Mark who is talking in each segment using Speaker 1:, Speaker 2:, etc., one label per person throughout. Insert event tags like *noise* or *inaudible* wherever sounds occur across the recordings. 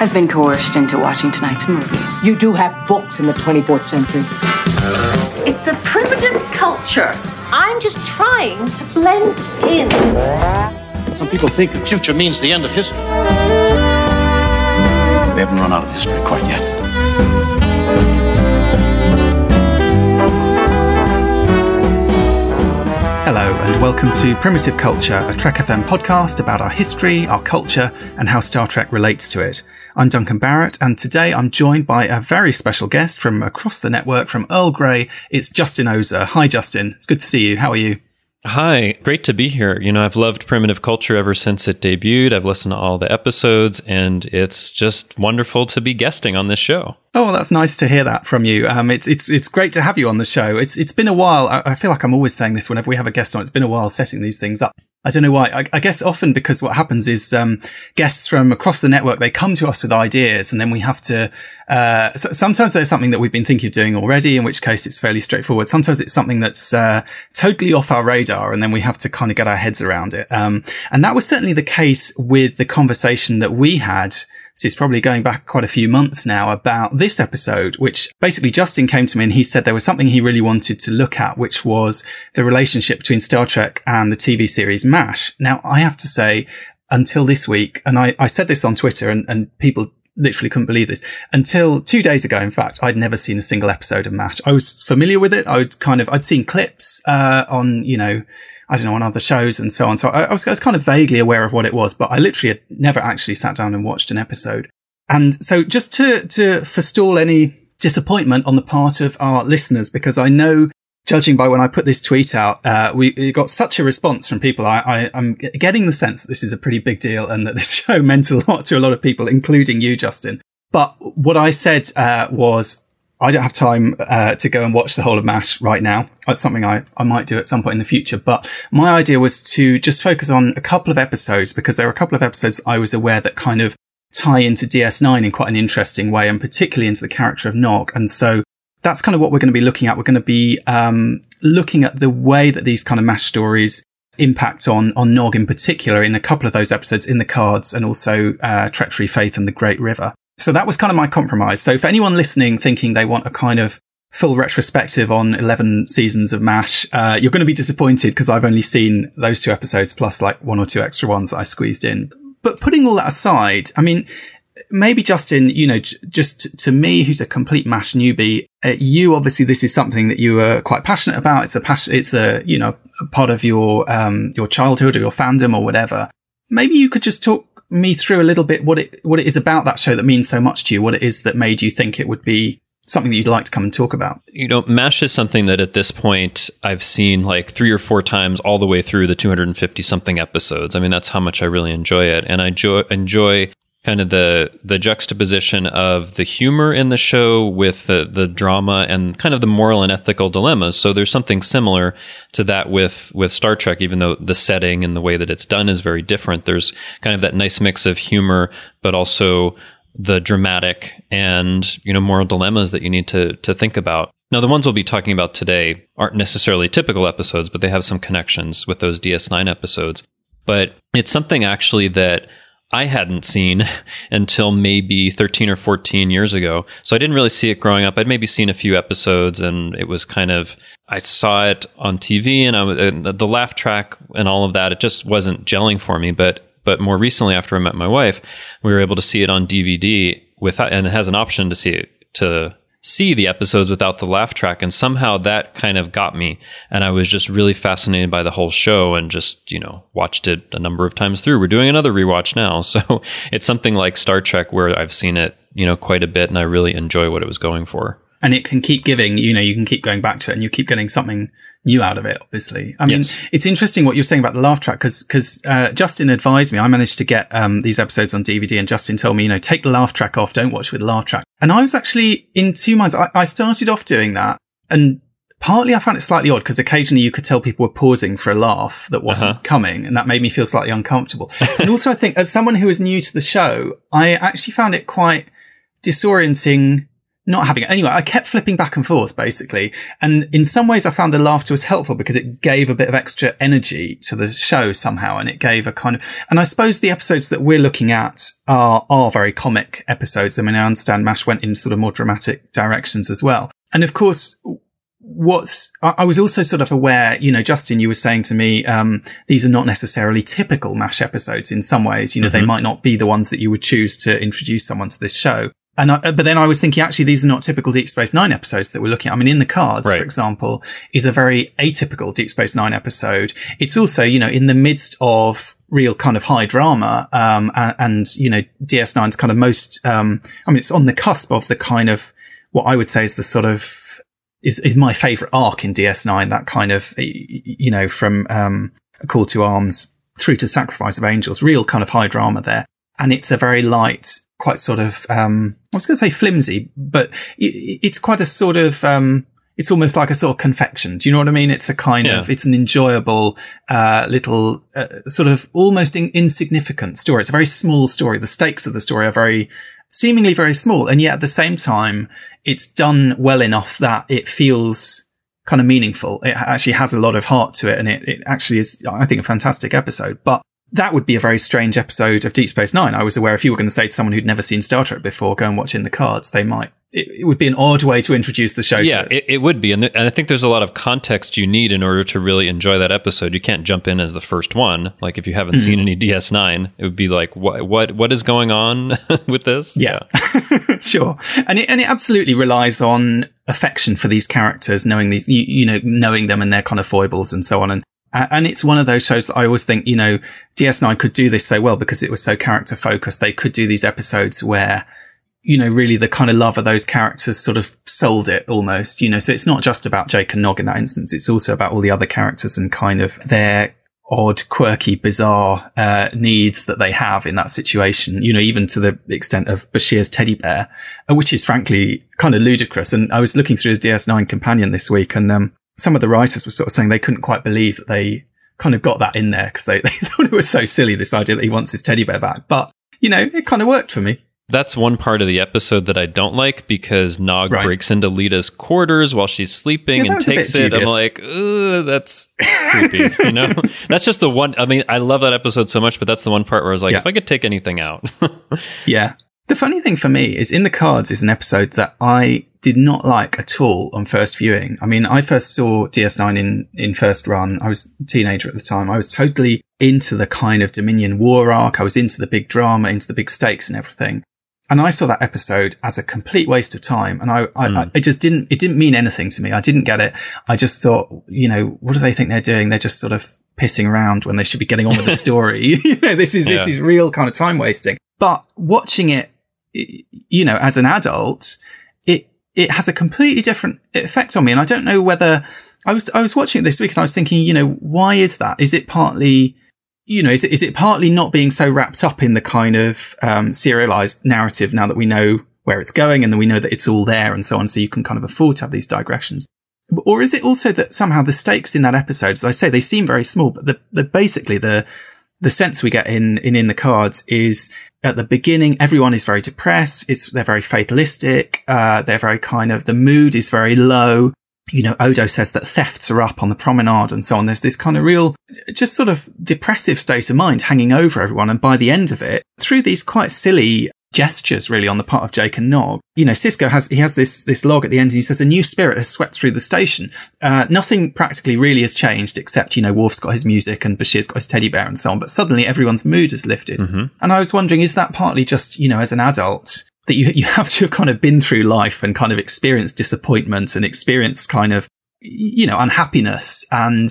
Speaker 1: I've been coerced into watching tonight's movie.
Speaker 2: You do have books in the 24th century.
Speaker 3: It's a primitive culture. I'm just trying to blend in.
Speaker 4: Some people think the future means the end of history. We haven't run out of history quite yet.
Speaker 5: Hello, and welcome to Primitive Culture, a Trek FM podcast about our history, our culture, and how Star Trek relates to it. I'm Duncan Barrett, and today I'm joined by a very special guest from across the network from Earl Grey. It's Justin Oser. Hi, Justin. It's good to see you. How are you?
Speaker 6: Hi, great to be here. You know, I've loved Primitive Culture ever since it debuted. I've listened to all the episodes, and it's just wonderful to be guesting on this show.
Speaker 5: Oh, well, that's nice to hear that from you. Um, it's it's it's great to have you on the show. It's it's been a while. I, I feel like I'm always saying this whenever we have a guest on. It's been a while setting these things up. I don't know why. I, I guess often because what happens is um, guests from across the network they come to us with ideas, and then we have to. Uh, so sometimes there's something that we've been thinking of doing already, in which case it's fairly straightforward. Sometimes it's something that's uh, totally off our radar, and then we have to kind of get our heads around it. Um, and that was certainly the case with the conversation that we had this is probably going back quite a few months now about this episode, which basically Justin came to me and he said there was something he really wanted to look at, which was the relationship between Star Trek and the TV series MASH. Now, I have to say, until this week, and I, I said this on Twitter and, and people literally couldn't believe this until two days ago. In fact, I'd never seen a single episode of MASH. I was familiar with it. I would kind of, I'd seen clips, uh, on, you know, I don't know, on other shows and so on. So I, I, was, I was kind of vaguely aware of what it was, but I literally had never actually sat down and watched an episode. And so just to, to forestall any disappointment on the part of our listeners, because I know judging by when I put this tweet out, uh, we, got such a response from people. I, am getting the sense that this is a pretty big deal and that this *laughs* show meant a lot to a lot of people, including you, Justin. But what I said uh, was I don't have time uh, to go and watch the whole of MASH right now. That's something I, I might do at some point in the future. But my idea was to just focus on a couple of episodes because there are a couple of episodes I was aware that kind of tie into DS9 in quite an interesting way and particularly into the character of Nog. And so that's kind of what we're going to be looking at. We're going to be um, looking at the way that these kind of MASH stories impact on on Nog in particular in a couple of those episodes in the cards and also uh, Treachery, Faith and the Great River. So that was kind of my compromise. So for anyone listening thinking they want a kind of full retrospective on 11 seasons of MASH, uh, you're going to be disappointed because I've only seen those two episodes plus like one or two extra ones that I squeezed in. But putting all that aside, I mean, maybe Justin, you know, j- just to me, who's a complete MASH newbie, uh, you obviously this is something that you are quite passionate about. It's a passion, it's a, you know, a part of your, um, your childhood or your fandom or whatever. Maybe you could just talk me through a little bit what it what it is about that show that means so much to you? What it is that made you think it would be something that you'd like to come and talk about?
Speaker 6: You know, MASH is something that at this point I've seen like three or four times all the way through the 250 something episodes. I mean, that's how much I really enjoy it. And I jo- enjoy kind of the the juxtaposition of the humor in the show with the the drama and kind of the moral and ethical dilemmas. So there's something similar to that with with Star Trek, even though the setting and the way that it's done is very different. There's kind of that nice mix of humor, but also the dramatic and you know moral dilemmas that you need to to think about. Now, the ones we'll be talking about today aren't necessarily typical episodes, but they have some connections with those DS9 episodes. But it's something actually that I hadn't seen until maybe 13 or 14 years ago. So I didn't really see it growing up. I'd maybe seen a few episodes and it was kind of, I saw it on TV and I and the laugh track and all of that. It just wasn't gelling for me. But, but more recently, after I met my wife, we were able to see it on DVD with, and it has an option to see it to see the episodes without the laugh track and somehow that kind of got me. And i was just really fascinated by the whole show and just you know watched it a number of times through. We're doing another rewatch now *laughs* so it's something like star trek where i've seen it you know quite a bit and i really enjoy what it was going for
Speaker 5: and it can keep giving you know you can keep going back to it and you keep getting something new out of it obviously i mean
Speaker 6: Yes.
Speaker 5: it's interesting what you're saying about the laugh track because because uh, justin advised me i managed to get um, these episodes on dvd and justin told me you know take the laugh track off don't watch with the laugh track and i was actually in two minds i, I started off doing that and partly i found it slightly odd because occasionally you could tell people were pausing for a laugh that wasn't
Speaker 6: Uh-huh.
Speaker 5: coming and that made me feel slightly uncomfortable *laughs* and also i think as someone who is new to the show i actually found it quite disorienting not having it. Anyway, I kept flipping back and forth basically. And in some ways I found the laughter was helpful because it gave a bit of extra energy to the show somehow. And it gave a kind of, and I suppose the episodes that we're looking at are, are very comic episodes. I mean, I understand MASH went in sort of more dramatic directions as well. And of course, what's I I was also sort of aware, you know, Justin, you were saying to me, um, these are not necessarily typical MASH episodes in some ways. You know, they might not be the ones that you would choose to introduce someone to this show. And I, but then I was thinking, actually, these are not typical Deep Space Nine episodes that we're looking at. I mean, in the cards,
Speaker 6: Right.
Speaker 5: for example, is a very atypical Deep Space Nine episode. It's also, you know, in the midst of real kind of high drama, um, and, and you know, DS9's kind of most, um, I mean, it's on the cusp of the kind of what I would say is the sort of is, is my favorite arc in DS9. That kind of, you know, from, um, a call to arms through to sacrifice of angels, real kind of high drama there. And it's a very light, quite sort of, um, I was going to say flimsy, but it's quite a sort of, um, it's almost like a sort of confection. Do you know what I mean? It's a kind
Speaker 6: Yeah.
Speaker 5: of, it's an enjoyable, uh, little, uh, sort of almost in- insignificant story. It's a very small story. The stakes of the story are very, seemingly very small. And yet at the same time, it's done well enough that it feels kind of meaningful. It actually has a lot of heart to it. And it, it actually is, I think, a fantastic episode. But that would be a very strange episode of Deep Space Nine. I was aware if you were going to say to someone who'd never seen Star Trek before, go and watch In the Cards, they might, it, it would be an odd way to introduce the show
Speaker 6: yeah,
Speaker 5: to it.
Speaker 6: it, it would be, and, th- and I think there's a lot of context you need in order to really enjoy that episode. You can't jump in as the first one. Like if you haven't
Speaker 5: Mm-hmm.
Speaker 6: seen any DS9, it would be like, what what what is going on *laughs* with this?
Speaker 5: Yeah, *laughs* sure. And it, and it absolutely relies on affection for these characters, knowing these, you, you know, knowing them and their kind of foibles and so on. And, and it's one of those shows that I always think, you know, DS9 could do this so well because it was so character focused. They could do these episodes where, you know, really the kind of love of those characters sort of sold it almost, you know, so it's not just about Jake and Nog in that instance. It's also about all the other characters and kind of their odd, quirky, bizarre, uh, needs that they have in that situation, you know, even to the extent of Bashir's teddy bear, uh, which is frankly kind of ludicrous. And I was looking through the DS9 companion this week and, um, some of the writers were sort of saying they couldn't quite believe that they kind of got that in there because they, *laughs* they thought it was so silly, this idea that he wants his teddy bear back. But, you know, it kind of worked for me.
Speaker 6: That's one part of the episode that I don't like because Nog
Speaker 5: Right.
Speaker 6: breaks into Leeta's quarters while she's sleeping
Speaker 5: Yeah,
Speaker 6: and takes it. I'm like, Ugh, that's *laughs* creepy. you know, that's just the one. I mean, I love that episode so much, but that's the one part where I was like,
Speaker 5: Yeah.
Speaker 6: if I could take anything out, *laughs*
Speaker 5: Yeah. The funny thing for me is in the cards is an episode that I did not like at all on first viewing. I mean, I first saw DS9 in, in first run. I was a teenager at the time. I was totally into the kind of Dominion war arc. I was into the big drama, into the big stakes and everything. And I saw that episode as a complete waste of time. And I, I, hmm. I it just didn't, it didn't mean anything to me. I didn't get it. I just thought, you know, what do they think they're doing? They're just sort of pissing around when they should be getting on with the *laughs* story. *laughs* you know, this is, this is real kind of time wasting. But watching it, you know, as an adult, it, has a completely different effect on me. And I don't know whether I was, I was watching it this week and I was thinking, you know, why is that? Is it partly, you know, is it, is it partly not being so wrapped up in the kind of, um, serialized narrative now that we know where it's going and then we know that it's all there and so on. So you can kind of afford to have these digressions. Or is it also that somehow the stakes in that episode, as I say, they seem very small, but the, the basically the, the sense we get in, in, in the cards is at the beginning, everyone is very depressed. It's, they're very fatalistic. Uh, they're very kind of, the mood is very low. You know, Odo says that thefts are up on the promenade and so on. There's this kind of real, just sort of depressive state of mind hanging over everyone. And by the end of it, through these quite silly gestures really on the part of Jake and Nog. You know, Sisko has, he has this, this log at the end and he says a new spirit has swept through the station. Uh, nothing practically really has changed except, you know, Worf's got his music and Bashir's got his teddy bear and so on, but suddenly everyone's mood has lifted. And I was wondering, is that partly just, you know, as an adult, that you, you have to have kind of been through life and kind of experienced disappointment and experienced kind of, you know, unhappiness and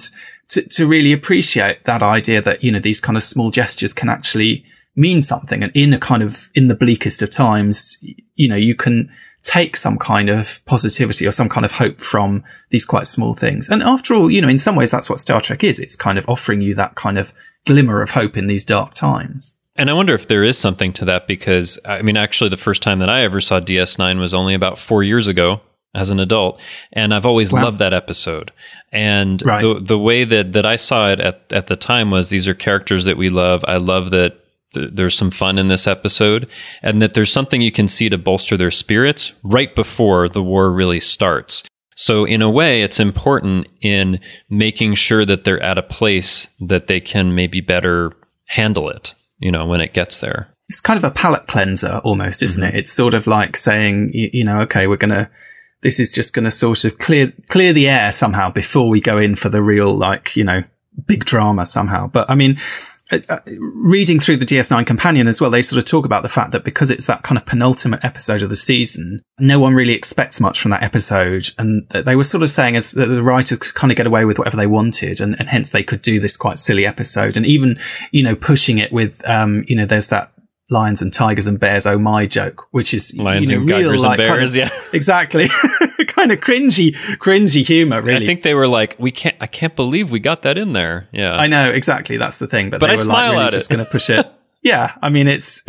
Speaker 5: to, to really appreciate that idea that, you know, these kind of small gestures can actually mean something. And in a kind of, in the bleakest of times, you know, you can take some kind of positivity or some kind of hope from these quite small things. And after all, you know, in some ways, that's what Star Trek is. It's kind of offering you that kind of glimmer of hope in these dark times.
Speaker 6: And I wonder if there is something to that because, I mean, actually, the first time that I ever saw DS9 was only about four years ago as an adult. And I've always wow. loved that episode. And right. the, the way that, that I saw it at, at the time was these are characters that we love. I love that th- there's some fun in this episode and that there's something you can see to bolster their spirits right before the war really starts. So in a way, it's important in making sure that they're at a place that they can maybe better handle it you know, when it gets there.
Speaker 5: It's kind of a palate cleanser almost, isn't mm-hmm. it? It's sort of like saying, you, you know, okay, we're going to, this is just going to sort of clear, clear the air somehow before we go in for the real, like, you know, big drama somehow. But I mean, uh, uh, reading through the DS9 companion as well, they sort of talk about the fact that because it's that kind of penultimate episode of the season, no one really expects much from that episode. And they were sort of saying as the writers could kind of get away with whatever they wanted. And, and hence they could do this quite silly episode and even, you know, pushing it with, um, you know, there's that lions and tigers and bears oh my joke which is
Speaker 6: lions
Speaker 5: you
Speaker 6: know, and real, like, bears
Speaker 5: kind
Speaker 6: of, yeah. *laughs*
Speaker 5: Exactly. *laughs* Kind of cringy cringy humor really
Speaker 6: i think they were like we can't i can't believe we got that in there. Yeah.
Speaker 5: I know exactly. That's the thing. But,
Speaker 6: but
Speaker 5: they
Speaker 6: I
Speaker 5: were like really just going to push it. *laughs* Yeah i mean it's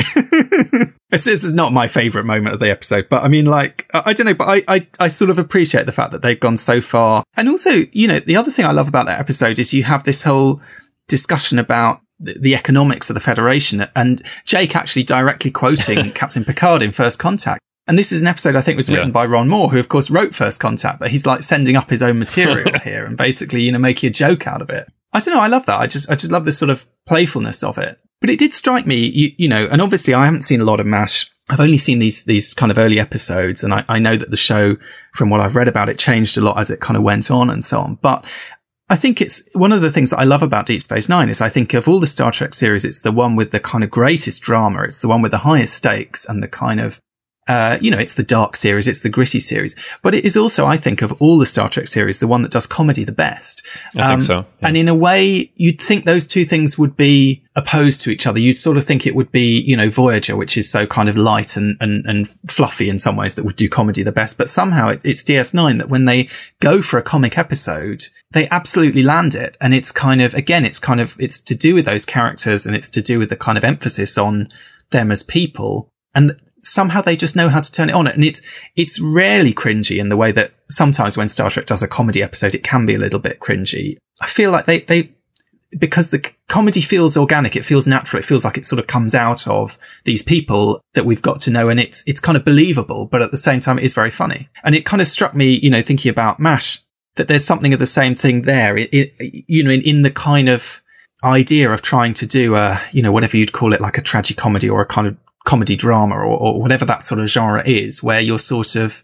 Speaker 5: this is not my favorite moment of the episode but i mean like i, I don't know but I, I i sort of appreciate the fact that they've gone so far. And also you know the other thing i love about that episode is you have this whole discussion about the economics of the Federation. And Jake actually directly quoting *laughs* Captain Picard in First Contact. And this is an episode I think was written yeah. by Ron Moore, who of course wrote First Contact, but he's like sending up his own material *laughs* here and basically, you know, making a joke out of it. I don't know. I love that. I just, I just love this sort of playfulness of it. But it did strike me, you, you know, and obviously I haven't seen a lot of MASH. I've only seen these, these kind of early episodes and I, I know that the show, from what I've read about it, changed a lot as it kind of went on and so on. But I think it's one of the things that I love about Deep Space Nine is I think of all the Star Trek series, it's the one with the kind of greatest drama. It's the one with the highest stakes and the kind of uh, you know, it's the dark series, it's the gritty series, but it is also, I think, of all the Star Trek series, the one that does comedy the best.
Speaker 6: I um, think so.
Speaker 5: Yeah. And in a way, you'd think those two things would be opposed to each other. You'd sort of think it would be, you know, Voyager, which is so kind of light and, and, and fluffy in some ways that would do comedy the best. But somehow it, it's DS9 that when they go for a comic episode, they absolutely land it. And it's kind of, again, it's kind of, it's to do with those characters and it's to do with the kind of emphasis on them as people. And somehow they just know how to turn it on. And it's, it's rarely cringy in the way that sometimes when Star Trek does a comedy episode, it can be a little bit cringy. I feel like they, they, because the comedy feels organic, it feels natural, it feels like it sort of comes out of these people that we've got to know and it's, it's kind of believable, but at the same time, it is very funny. And it kind of struck me, you know, thinking about MASH, that there's something of the same thing there, it, it, you know, in, in the kind of idea of trying to do a, you know, whatever you'd call it, like a tragic comedy or a kind of comedy drama or, or whatever that sort of genre is, where you're sort of,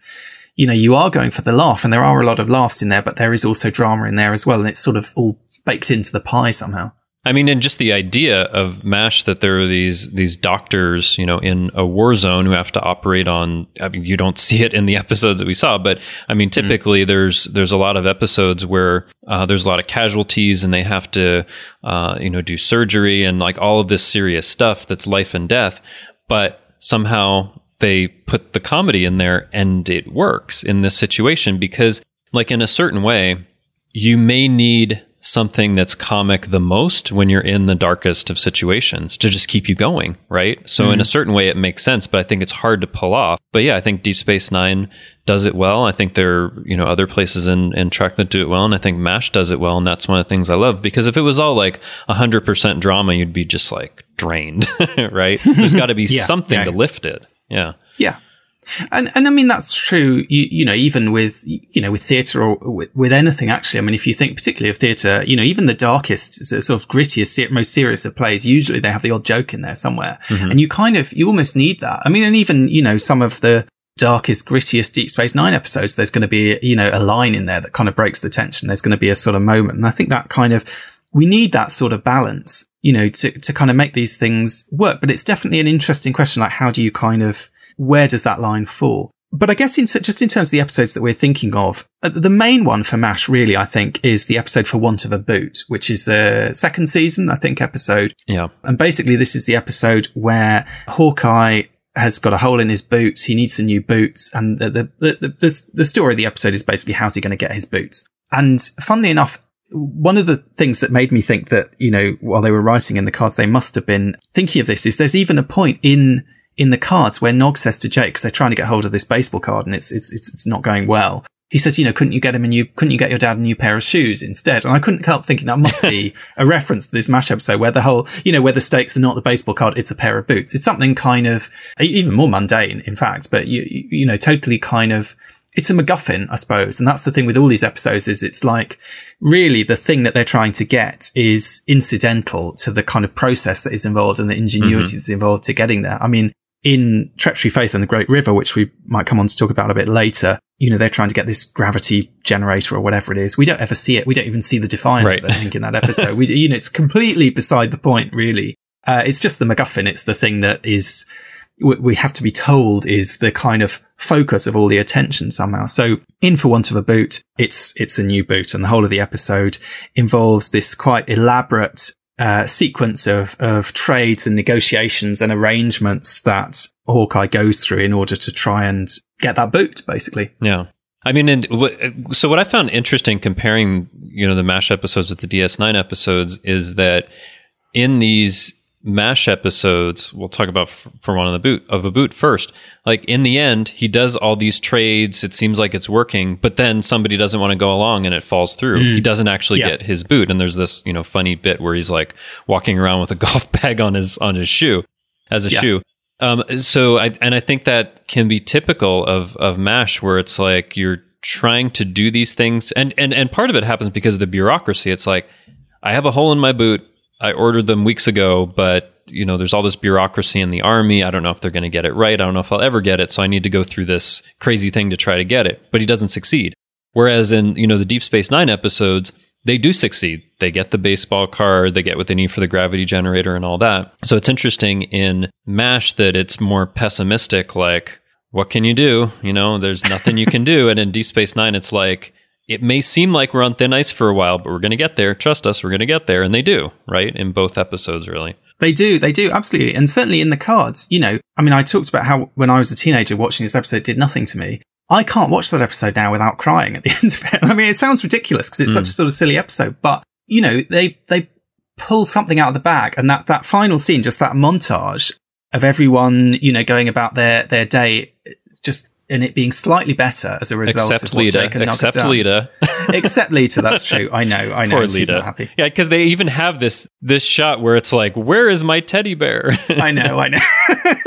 Speaker 5: you know, you are going for the laugh and there are a lot of laughs in there, but there is also drama in there as well. And it's sort of all baked into the pie somehow.
Speaker 6: I mean, and just the idea of MASH that there are these these doctors, you know, in a war zone who have to operate on. I mean, you don't *laughs* see it in the episodes that we saw, but I mean, mm-hmm. typically mm. there's there's a lot of episodes where uh, there's a lot of casualties and they have to, uh, you know, do surgery and like all of this serious stuff that's life and death but somehow they put the comedy in there and it works in this situation because like in a certain way you may need something that's comic the most when you're in the darkest of situations to just keep you going, right? So mm-hmm. in a certain way it makes sense, but I think it's hard to pull off. But yeah, I think Deep Space 9 does it well. I think there are, you know, other places in, in Trek that do it well. And I think MASH does it well. And that's one of the things I love because if it was all like 100% drama, you'd be just like drained, *laughs* right? There's got to be *laughs* yeah, something to lift it. Yeah.
Speaker 5: Yeah. And and I mean that's true. You, you know, even with you know with theatre or with, with, anything actually. I mean, if you think particularly of theatre, you know, even the darkest, sort of grittiest, most serious of plays, usually they have the odd joke in there somewhere, mm-hmm. and you kind of you almost need that. I mean, and even you know some of the darkest, grittiest Deep Space Nine episodes, there's going to be you know a line in there that kind of breaks the tension. There's going to be a sort of moment, and I think that kind of we need that sort of balance, you know, to to kind of make these things work. But it's definitely an interesting question, like how do you kind of
Speaker 7: where does that line fall? But I guess in just in terms of the episodes that we're thinking of, uh, the main one for MASH really, I think, is the episode for Want of a Boot, which is a second season, I think, episode.
Speaker 6: Yeah.
Speaker 7: And basically this is the episode where Hawkeye has got a hole in his boots. He needs some new boots. And the, the, the, the, the story of the episode is basically how's he going to get his boots? And funnily enough, one of the things that made me think that, you know, while they were writing in the cards, they must have been thinking of this is there's even a point in in the cards where Nog says to Jake, because they're trying to get hold of this baseball card and it's, it's, it's, it's not going well. He says, you know, couldn't you get him a new, couldn't you get your dad a new pair of shoes instead? And I couldn't help thinking that must be *laughs* a reference to this MASH episode where the whole, you know, where the stakes are not the baseball card, it's a pair of boots. It's something kind of even more mundane, in fact, but you, you know, totally kind of, it's a MacGuffin, I suppose. And that's the thing with all these episodes is it's like really the thing that they're trying to get is incidental to the kind of process that is involved and the ingenuity mm-hmm. that's involved to getting there. I mean, in Treachery, Faith and the Great River, which we might come on to talk about a bit later, you know, they're trying to get this gravity generator or whatever it is. We don't ever see it. We don't even see the Defiant right. I think, in that episode. we, you know, it's completely beside the point, really. Uh, it's just the MacGuffin. It's the thing that is, we have to be told is the kind of focus of all the attention somehow. So in For Want of a Boot, it's, it's a new boot and the whole of the episode involves this quite elaborate uh, sequence of, of trades and negotiations and arrangements that Hawkeye goes through in order to try and get that boot, basically.
Speaker 6: Yeah. I mean, and w- so what I found interesting comparing, you know, the MASH episodes with the DS9 episodes is that in these mash episodes we'll talk about f- for one of the boot of a boot first like in the end he does all these trades it seems like it's working but then somebody doesn't want to go along and it falls through mm. he doesn't actually yeah. get his boot and there's this you know funny bit where he's like walking around with a *laughs* golf bag on his on his shoe as a yeah. shoe um so i and i think that can be typical of of mash where it's like you're trying to do these things and and and part of it happens because of the bureaucracy it's like i have a hole in my boot I ordered them weeks ago, but you know, there's all this bureaucracy in the army. I don't know if they're going to get it right. I don't know if I'll ever get it. So I need to go through this crazy thing to try to get it. But he doesn't succeed. Whereas in, you know, the Deep Space Nine episodes, they do succeed. They get the baseball card, they get what they need for the gravity generator and all that. So it's interesting in MASH that it's more pessimistic, like, what can you do? You know, there's nothing you can do. And in Deep Space Nine, it's like, it may seem like we're on thin ice for a while, but we're going to get there. Trust us, we're going to get there. And they do, right? In both episodes, really.
Speaker 7: They do, they do, absolutely. And certainly in the cards, you know, I mean, I talked about how when I was a teenager watching this episode did nothing to me. I can't watch that episode now without crying at the *laughs* end of it. I mean, it sounds ridiculous because it's mm. such a sort of silly episode, but you know, they, they pull something out of the bag and that, that final scene, just that montage of everyone, you know, going about their, their day, just and it being slightly better as a result
Speaker 6: except
Speaker 7: of what
Speaker 6: Leeta.
Speaker 7: Jake and
Speaker 6: except
Speaker 7: done.
Speaker 6: Leeta. *laughs*
Speaker 7: except Leeta, that's *laughs* true. I know, I know.
Speaker 6: Poor
Speaker 7: She's
Speaker 6: Leeta.
Speaker 7: not happy.
Speaker 6: Yeah, because they even have this this shot where it's like, "Where is my teddy bear?"
Speaker 7: I know, I know.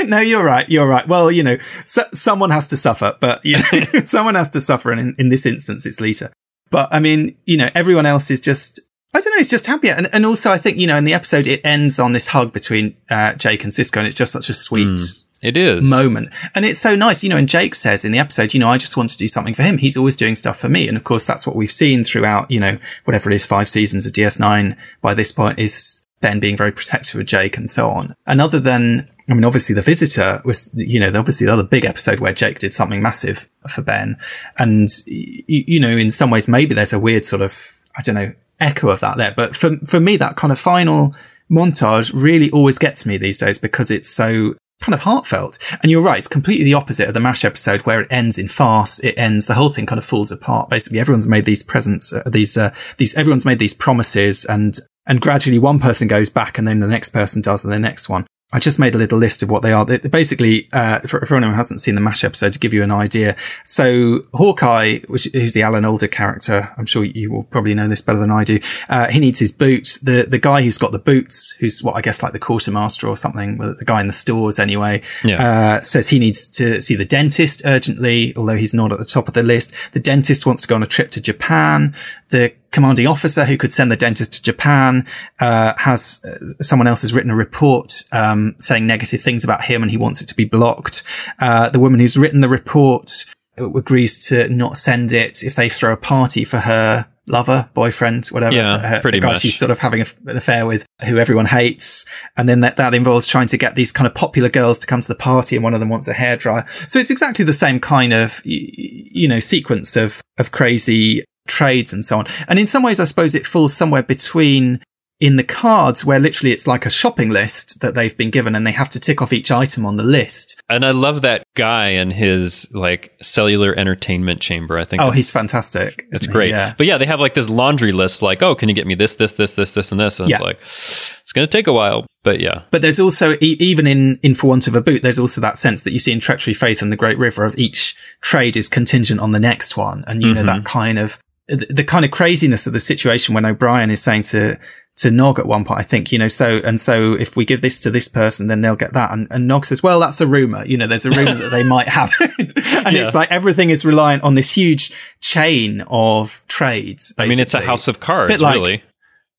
Speaker 7: *laughs* no, you're right. You're right. Well, you know, so, someone has to suffer, but you know, someone has to suffer, and in, in this instance, it's Leeta. But I mean, you know, everyone else is just I don't know. It's just happier, and and also I think you know in the episode it ends on this hug between uh, Jake and Sisko, and it's just such a sweet.
Speaker 6: Mm. It is
Speaker 7: moment, and it's so nice, you know. And Jake says in the episode, you know, I just want to do something for him. He's always doing stuff for me, and of course, that's what we've seen throughout, you know, whatever it is, five seasons of DS9. By this point, is Ben being very protective of Jake and so on. And other than, I mean, obviously, the visitor was, you know, obviously the other big episode where Jake did something massive for Ben, and you know, in some ways, maybe there's a weird sort of, I don't know, echo of that there. But for for me, that kind of final montage really always gets me these days because it's so kind of heartfelt. And you're right, it's completely the opposite of the MASH episode where it ends in farce. It ends, the whole thing kind of falls apart. Basically, everyone's made these presents, uh, these, uh, these, everyone's made these promises and, and gradually one person goes back and then the next person does and the next one. I just made a little list of what they are. They're basically, uh, for, for, anyone who hasn't seen the MASH episode, to give you an idea. So Hawkeye, which is the Alan Alda character, I'm sure you will probably know this better than I do. Uh, he needs his boots. The the guy who's got the boots, who's what I guess like the quartermaster or something, the guy in the stores anyway,
Speaker 6: yeah.
Speaker 7: uh, says he needs to see the dentist urgently, although he's not at the top of the list. The dentist wants to go on a trip to Japan. The commanding officer who could send the dentist to Japan uh, has uh, someone else has written a report um, saying negative things about him, and he wants it to be blocked. Uh, the woman who's written the report agrees to not send it if they throw a party for her lover, boyfriend, whatever.
Speaker 6: Yeah,
Speaker 7: her-
Speaker 6: pretty much.
Speaker 7: she's sort of having a, an affair with, who everyone hates, and then that that involves trying to get these kind of popular girls to come to the party, and one of them wants a hairdryer. So it's exactly the same kind of you know sequence of of crazy trades and so on. And in some ways, I suppose it falls somewhere between in the cards where literally it's like a shopping list that they've been given and they have to tick off each item on the list.
Speaker 6: And I love that guy and his like cellular entertainment chamber. I think.
Speaker 7: Oh, he's fantastic.
Speaker 6: It's great.
Speaker 7: Yeah.
Speaker 6: But yeah, they have like this laundry list like, oh, can you get me this, this, this, this, this, and this? And
Speaker 7: Yeah.
Speaker 6: it's like, it's going to take a while. But yeah.
Speaker 7: But there's also, e- even in, in For Want of a Boot, there's also that sense that you see in Treachery, Faith and the Great River of each trade is contingent on the next one. And you know, that mm-hmm. kind of, the, the kind of craziness of the situation when O'Brien is saying to, to Nog at one point, I think, you know, so, and so if we give this to this person, then they'll get that. And, and Nog says, well, that's a rumor. You know, there's a rumor that they *laughs* might have it. and
Speaker 6: Yeah.
Speaker 7: it's like everything is reliant on this huge chain of trades.
Speaker 6: I mean, it's a house of cards,
Speaker 7: like-
Speaker 6: really.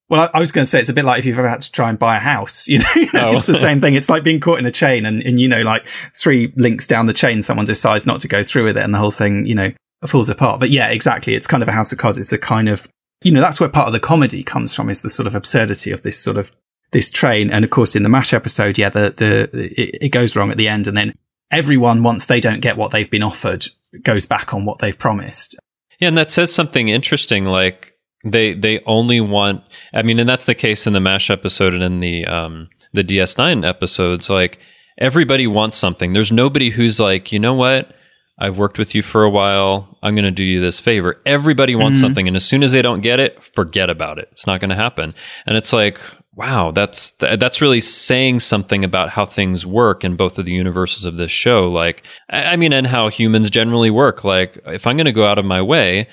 Speaker 7: Well, I, I was going to say it's a bit like if you've ever had to try and buy a house, you know, *laughs*
Speaker 6: Oh.
Speaker 7: it's the same thing. It's like being caught in a chain and, and, you know, like three links down the chain, someone decides not to go through with it and the whole thing, you know, falls apart. But yeah, exactly. It's kind of a house of cards. It's a kind of, you know, that's where part of the comedy comes from is the sort of absurdity of this sort of, this train. And of course, in the MASH episode, yeah, the, the, it, it goes wrong at the end. And then everyone, once they don't get what they've been offered, goes back on what they've promised.
Speaker 6: Yeah, and that says something interesting. Like they they only want. I mean, and that's the case in the Mash episode and in the um the DS9 episodes. Like everybody wants something. There's nobody who's like, you know what? I've worked with you for a while. I'm going to do you this favor. Everybody wants mm-hmm. something, and as soon as they don't get it, forget about it. It's not going to happen. And it's like, wow, that's th- that's really saying something about how things work in both of the universes of this show. Like, I I mean, and how humans generally work. Like, if I'm going to go out of my way,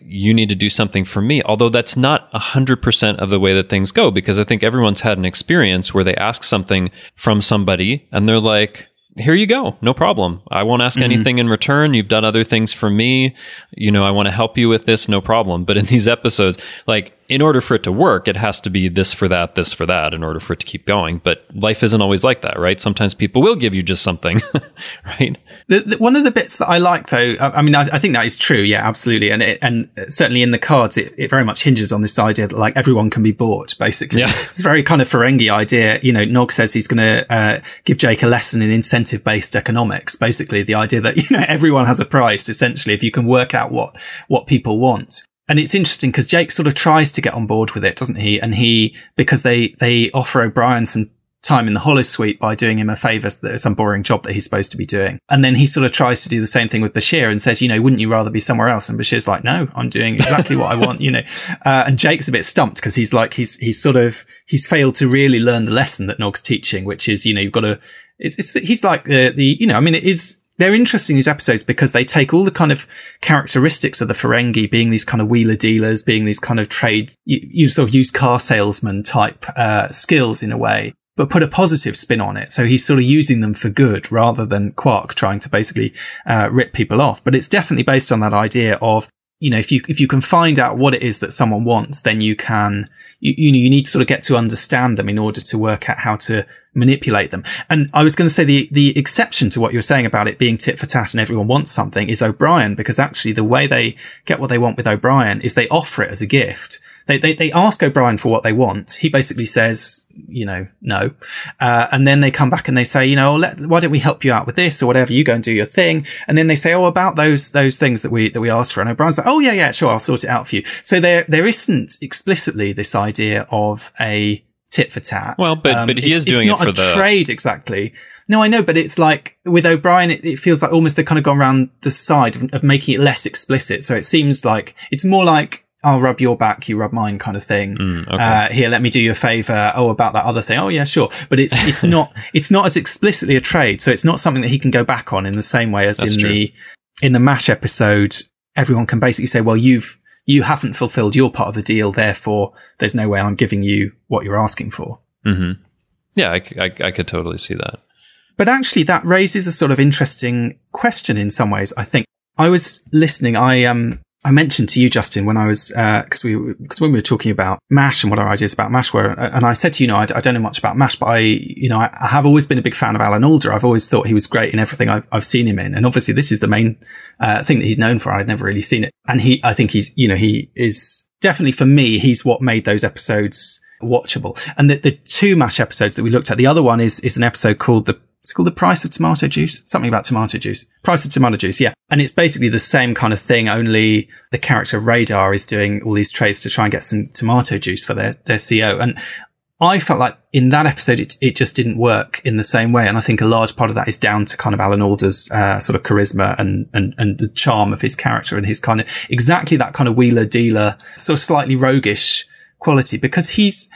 Speaker 6: you need to do something for me. Although that's not 100% of the way that things go, because I think everyone's had an experience where they ask something from somebody and they're like, here you go. No problem. I won't ask mm-hmm. anything in return. You've done other things for me. You know, I want to help you with this. No problem. But in *laughs* these episodes, like in order for it to work, it has to be this for that, this for that in order for it to keep going. But life isn't always like that, right? Sometimes people will give you just something, *laughs* right?
Speaker 7: The, the, one of the bits that I like, though, I, I mean, I, I think that is true. Yeah, absolutely, and it, and certainly in the cards, it, it very much hinges on this idea that like everyone can be bought. Basically,
Speaker 6: Yeah.
Speaker 7: it's a very kind of Ferengi idea. You know, Nog says he's going to uh, give Jake a lesson in incentive-based economics. Basically, the idea that *laughs* you know everyone has a price. Essentially, if you can work out what what people want. And it's interesting because Jake sort of tries to get on board with it, doesn't he? And he, because they, they offer O'Brien some time in the holosuite by doing him a favour, some boring job that he's supposed to be doing. And then he sort of tries to do the same thing with Bashir and says, you know, wouldn't you rather be somewhere else? And Bashir's like, no, I'm doing exactly what I want, you know. Uh, and Jake's a bit stumped because he's like, he's, he's sort of, he's failed to really learn the lesson that Nog's teaching, which is, you know, you've got to, it's, it's he's like the, the, you know, I mean, it is, they're interesting these episodes because they take all the kind of characteristics of the Ferengi being these kind of wheeler dealers, being these kind of trade, you, you sort of used car salesman type, uh, skills in a way, but put a positive spin on it. So he's sort of using them for good rather than Quark trying to basically, uh, rip people off. But it's definitely based on that idea of, you know, if you, if you can find out what it is that someone wants, then you can, you, you know, you need to sort of get to understand them in order to work out how to manipulate them. And I was going to say the, the exception to what you were saying about it being tit for tat and everyone wants something is O'Brien, because actually the way they get what they want with O'Brien is they offer it as a gift. They, they, they ask O'Brien for what they want. He basically says, you know, no. Uh, and then they come back and they say, you know, oh, let, why don't we help you out with this or whatever? You go and do your thing. And then they say, oh, about those, those things that we, that we asked for. And O'Brien's like, oh, yeah, yeah, sure. I'll sort it out for you. So there, there isn't explicitly this idea of a tit for tat.
Speaker 6: Well, but- but he is doing
Speaker 7: it's
Speaker 6: it
Speaker 7: not
Speaker 6: for
Speaker 7: a
Speaker 6: the-
Speaker 7: trade exactly. No, I know, but it's like with O'Brien, it, it feels like almost they've kind of gone around the side of, of making it less explicit. So it seems like it's more like, I'll rub your back, you rub mine kind of thing.
Speaker 6: Mm, okay.
Speaker 7: uh, here, let me do you a favor. Oh, about that other thing. Oh, yeah, sure. But it's, it's *laughs* not, it's not as explicitly a trade. So it's not something that he can go back on in the same way as
Speaker 6: That's
Speaker 7: in
Speaker 6: true.
Speaker 7: the, in the MASH episode. Everyone can basically say, well, you've, you haven't fulfilled your part of the deal. Therefore, there's no way I'm giving you what you're asking for.
Speaker 6: hmm Yeah, I could totally see that.
Speaker 7: But actually, that raises a sort of interesting question in some ways. I think I was listening. I um I mentioned to you, Justin, when I was because we because when we were talking about Mash and what our ideas about Mash were, and I said to you, you know, I, I don't know much about Mash, but I you know I, I have always been a big fan of Alan Alda. I've always thought he was great in everything I've I've seen him in, and obviously this is the main uh, thing that he's known for. I'd never really seen it, and he I think he's you know he is definitely for me, he's what made those episodes watchable. And the, the two MASH episodes that we looked at, the other one is, is an episode called the, it's called the price of tomato juice, something about tomato juice, price of tomato juice. Yeah. And it's basically the same kind of thing, only the character Radar is doing all these trades to try and get some tomato juice for their, their CO. And I felt like in that episode, it, it just didn't work in the same way. And I think a large part of that is down to kind of Alan Alda's uh, sort of charisma and, and, and the charm of his character and his kind of exactly that kind of wheeler dealer, sort of slightly roguish quality because he's,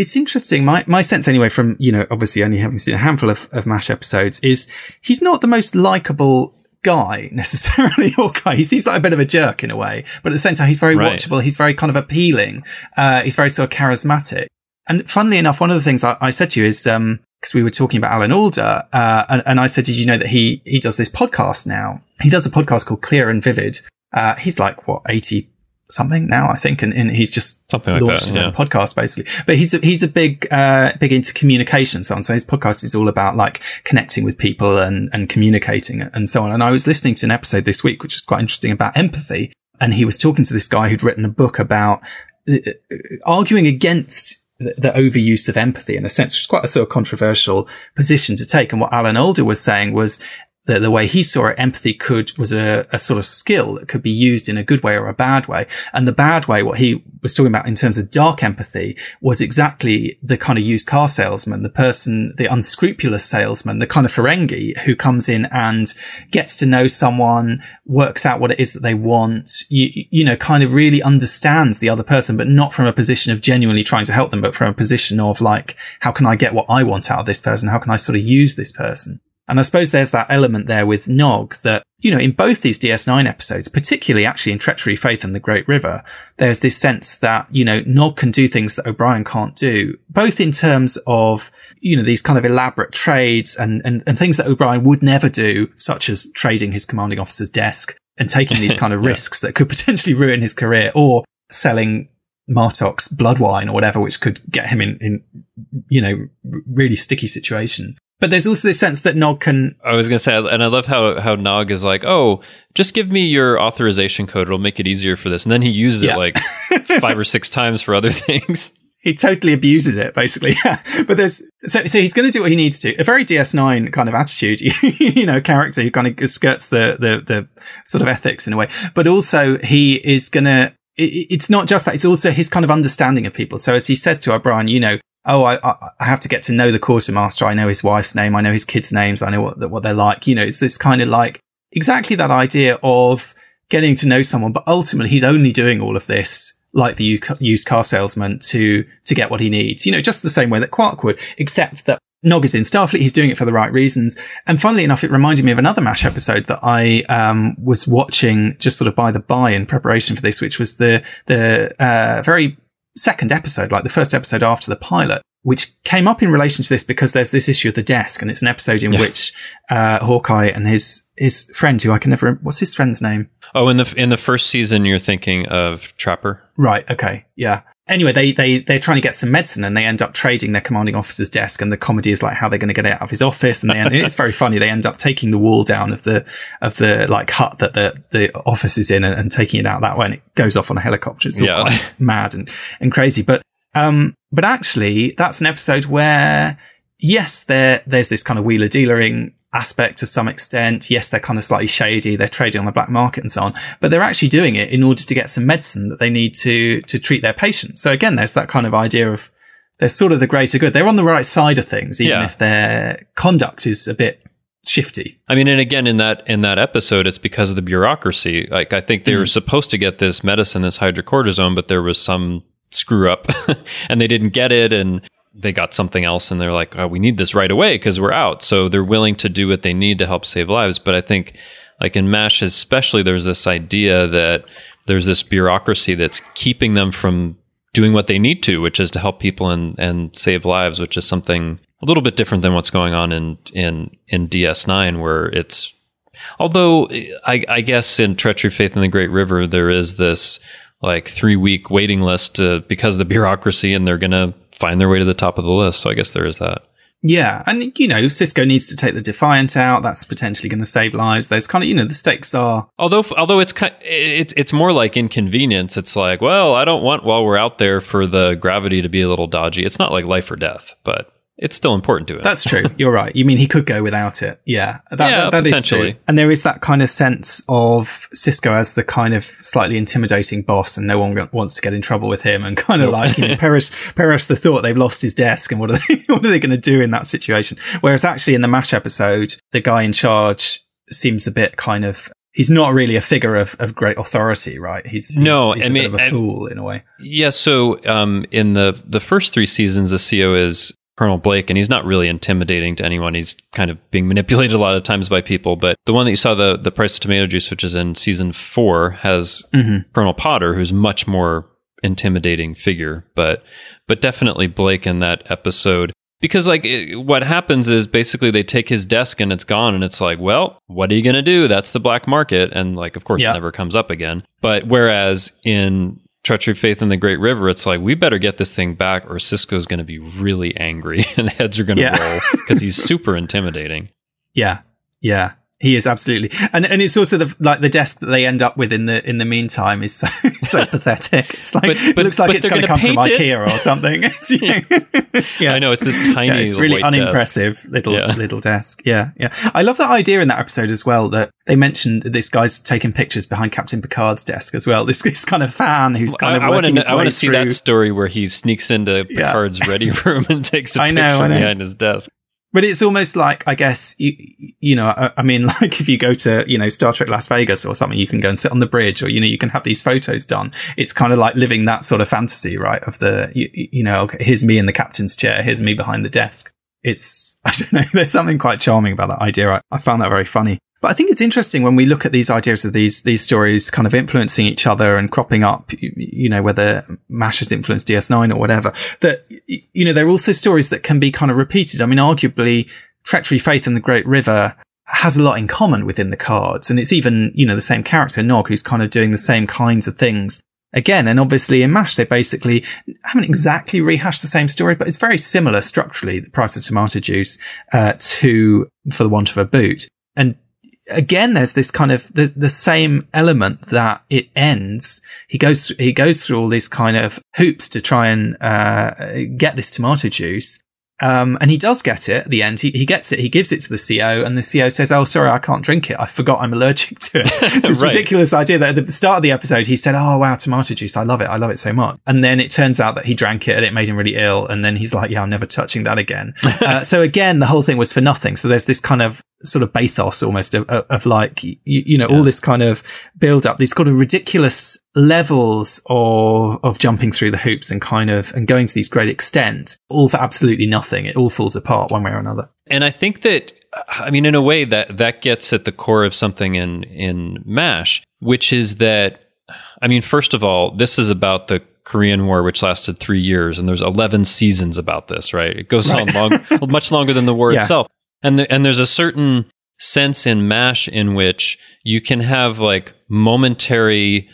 Speaker 7: it's interesting. My, my sense anyway from, you know, obviously only having seen a handful of, of MASH episodes is he's not the most likable guy *laughs* necessarily or guy. He seems like a bit of a jerk in a way, but at the same time, he's very right. watchable. He's very kind of appealing. Uh, he's very sort of charismatic. And funnily enough, one of the things I, I said to you is, um, because we were talking about Alan Alda, uh, and, and, I said, did you know that he, he does this podcast now? He does a podcast called Clear and Vivid. Uh, he's like, what, 80 something now, I think. And, and he's just
Speaker 6: something like launched
Speaker 7: that, his yeah. own podcast basically. But he's a, he's a big, uh, big into communication so on. So his podcast is all about like connecting with people and, and communicating and so on. And I was listening to an episode this week, which was quite interesting about empathy. And he was talking to this guy who'd written a book about uh, uh arguing against the, the, overuse of empathy in a sense, which is quite a sort of controversial position to take. And what Alan Alda was saying was the, the way he saw it, empathy could, was a, a sort of skill that could be used in a good way or a bad way. And the bad way, what he was talking about in terms of dark empathy was exactly the kind of used car salesman, the person, the unscrupulous salesman, the kind of Ferengi who comes in and gets to know someone, works out what it is that they want, you, you know, kind of really understands the other person, but not from a position of genuinely trying to help them, but from a position of like, how can I get what I want out of this person? How can I sort of use this person? And I suppose there's that element there with Nog that, you know, in both these DS9 episodes, particularly actually in Treachery, Faith and the Great River, there's this sense that, you know, Nog can do things that O'Brien can't do, both in terms of, you know, these kind of elaborate trades and, and, and things that O'Brien would never do, such as trading his commanding officer's desk and taking these *laughs* kind of yeah. risks that could potentially ruin his career or selling Martok's blood wine or whatever, which could get him in, in, you know, really sticky situation. But there's also this sense that Nog can.
Speaker 6: I was going to say, and I love how, how Nog is like, oh, just give me your authorization code. It'll make it easier for this. And then he uses yeah. it like five or six times for other *laughs* things.
Speaker 7: He totally abuses it, basically. *laughs* but there's, so, so he's going to do what he needs to. A very DS9 kind of attitude, *laughs* you know, character who kind of skirts the, the, the sort of ethics in a way. But also he is going to, it's not just that, it's also his kind of understanding of people. So as he says to O'Brien, you know, oh, I, I have to get to know the quartermaster. I know his wife's name. I know his kids' names. I know what, what they're like. You know, it's this kind of like exactly that idea of getting to know someone, but ultimately he's only doing all of this like the used car salesman to, to get what he needs. You know, just the same way that Quark would, except that Nog is in Starfleet. He's doing it for the right reasons. And funnily enough, it reminded me of another MASH episode that I, um, was watching just sort of by the by in preparation for this, which was the, the, uh, very second episode, like the first episode after the pilot, which came up in relation to this because there's this issue of the desk, and it's an episode in yeah. which uh, Hawkeye and his his friend, who I can never, what's his friend's name?
Speaker 6: Oh, in the in the first season, you're thinking of Trapper,
Speaker 7: right? Okay, yeah. Anyway, they they they're trying to get some medicine, and they end up trading their commanding officer's desk. And the comedy is like how they're going to get it out of his office, and they it's very funny. They end up taking the wall down of the of the like hut that the the office is in, and, and taking it out that way, and it goes off on a helicopter. It's all yeah. quite *laughs* mad and and crazy, but um, but actually, that's an episode where, yes, there, there's this kind of wheeler dealering aspect to some extent. Yes, they're kind of slightly shady. They're trading on the black market and so on, but they're actually doing it in order to get some medicine that they need to, to treat their patients. So again, there's that kind of idea of they're sort of the greater good. They're on the right side of things, even yeah. if their conduct is a bit shifty.
Speaker 6: I mean, and again, in that in that episode, it's because of the bureaucracy. Like, I think they mm. were supposed to get this medicine, this hydrocortisone, but there was some screw up *laughs* and they didn't get it and they got something else and they're like, oh, we need this right away because we're out. So they're willing to do what they need to help save lives. But I think like in MASH, especially there's this idea that there's this bureaucracy that's keeping them from doing what they need to, which is to help people and, and save lives, which is something a little bit different than what's going on in, in, in DS9 where it's, although I, I guess in Treachery, Faith in the Great River, there is this like three week waiting list to, because of the *laughs* bureaucracy and they're going to find their way to the top of the list. So I guess there is that.
Speaker 5: Yeah, and you know, Sisko needs to take the Defiant out. That's potentially going to save lives. Those kind of, you know, the stakes are.
Speaker 6: Although, although it's it's it's more like inconvenience. It's like, well, I don't want while we're out there for the gravity to be a little dodgy. It's not like life or death, but it's still important to him.
Speaker 5: That's true. *laughs* You're right. You mean he could go without it? Yeah,
Speaker 6: that, yeah, that, that is true.
Speaker 5: And there is that kind of sense of Sisko as the kind of slightly intimidating boss, and no one wants to get in trouble with him. And kind of like you know, perish, *laughs* perish the thought they've lost his desk, and what are they, *laughs* what are they going to do in that situation? Whereas actually in the Mash episode, the guy in charge seems a bit kind of he's not really a figure of, of great authority, right? He's, he's
Speaker 6: no,
Speaker 5: he's
Speaker 6: I mean,
Speaker 5: a bit of a fool in a way.
Speaker 6: Yeah. So, um, in the the first three seasons, the CEO is Colonel Blake, and he's not really intimidating to anyone. He's kind of being *laughs* manipulated a lot of times by people. But the one that you saw, the the price of tomato juice, which is in season four, has mm-hmm. Colonel Potter, who's much more intimidating figure. But but definitely Blake in that episode. Because like it, what happens is basically they take his desk and it's gone and it's like, well, what are you going to do? That's the black market. And like, of course, yeah. it never comes up again. But whereas in treachery faith in the great river it's like we better get this thing back or Sisko's going to be really angry *laughs* and heads are going to yeah. roll because he's super intimidating. *laughs*
Speaker 5: Yeah. Yeah he is absolutely, and and it's also the like the desk that they end up with in the in the meantime is so *laughs* so *laughs* pathetic. It's like but, but, it looks like it's going to come from it. IKEA or *laughs* something.
Speaker 6: yeah. yeah. I know it's this tiny. Yeah,
Speaker 5: it's really unimpressive
Speaker 6: desk.
Speaker 5: little yeah. little desk. Yeah, yeah. I love that idea in that episode as well that they mentioned this guy's taking pictures behind Captain Picard's desk as well. This this kind of fan who's kind of I, working I
Speaker 6: want
Speaker 5: to
Speaker 6: see that story where he sneaks into Picard's ready room and takes a I picture know, behind his desk.
Speaker 5: But it's almost like, I guess, you, you know, I, I, mean, *laughs* like if you go to, you know, Star Trek Las Vegas or something, you can go and sit on the bridge or, you know, you can have these photos done. It's kind of like living that sort of fantasy, right? Of the, you, you know, okay, here's me in the captain's chair. Here's me behind the desk. It's, *laughs* I don't know, there's something quite charming about that idea. I, I found that very funny. But I think it's interesting when we look at these ideas of these these stories kind of influencing each other and cropping up, you, you know, whether MASH has influenced DS9 or whatever, that, you know, they're also stories that can be kind of repeated. I mean, arguably, Treachery, Faith, and the Great River has a lot in common within the cards. And it's even, you know, the same character, Nog, who's kind of doing the same kinds of things again. And obviously in MASH, they basically haven't exactly rehashed the same story, but it's very similar structurally, the price of tomato juice, uh, to For the Want of a Boot. And again, there's this kind of the, the same element that it ends. He goes he goes through all these kind of hoops to try and uh, get this tomato juice, um, and he does get it at the end. He, he gets it. He gives it to the CO, and the CO says, "Oh, sorry, I can't drink it. I forgot I'm allergic to it." *laughs* it's this right. ridiculous idea that at the start of the episode he said, "Oh, wow, tomato juice. I love it. I love it so much." And then it turns out that he drank it and it made him really ill. And then he's like, "Yeah, I'm never touching that again." *laughs* uh, so again, the whole thing was for nothing. So there's this kind of sort of bathos almost of, of like you, you know yeah. all this kind of build up these kind of ridiculous levels of of jumping through the hoops and kind of and going to these great extent all for absolutely nothing it all falls apart one way or another
Speaker 6: and i think that i mean in a way that that gets at the core of something in in mash which is that i mean first of all this is about the Korean War, which lasted three years, and there's 11 seasons about this, right? It goes right. on long, *laughs* much longer than the war yeah. itself. And the, and there's a certain sense in MASH in which you can have like momentary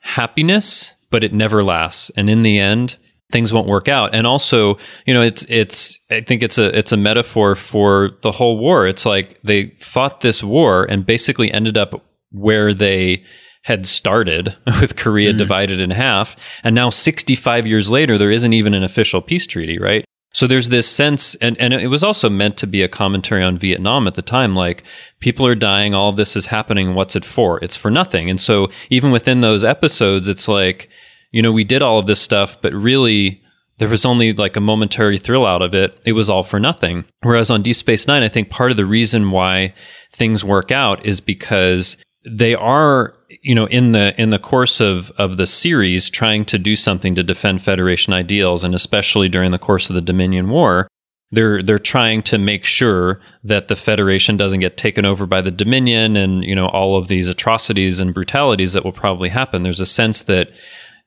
Speaker 6: happiness, but it never lasts. And in the end, things won't work out. And also, you know, it's it's I think it's a it's a metaphor for the whole war. It's like they fought this war and basically ended up where they had started *laughs* with Korea mm-hmm. divided in half. And now 65 years later, there isn't even an official peace treaty, right? So there's this sense, and, and it was also meant to be a commentary on Vietnam at the time. Like, people are dying, all of this is happening. What's it for? It's for nothing. And so even within those episodes, it's like, you know, we did all of this stuff, but really there was only like a momentary thrill out of it. It was all for nothing. Whereas on Deep Space Nine, I think part of the reason why things work out is because they are you know in the in the course of of the series trying to do something to defend federation ideals and especially during the course of the dominion war they're they're trying to make sure that the federation doesn't get taken over by the dominion and you know all of these atrocities and brutalities that will probably happen there's a sense that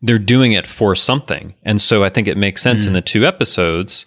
Speaker 6: they're doing it for something and so i think it makes sense mm. in the two episodes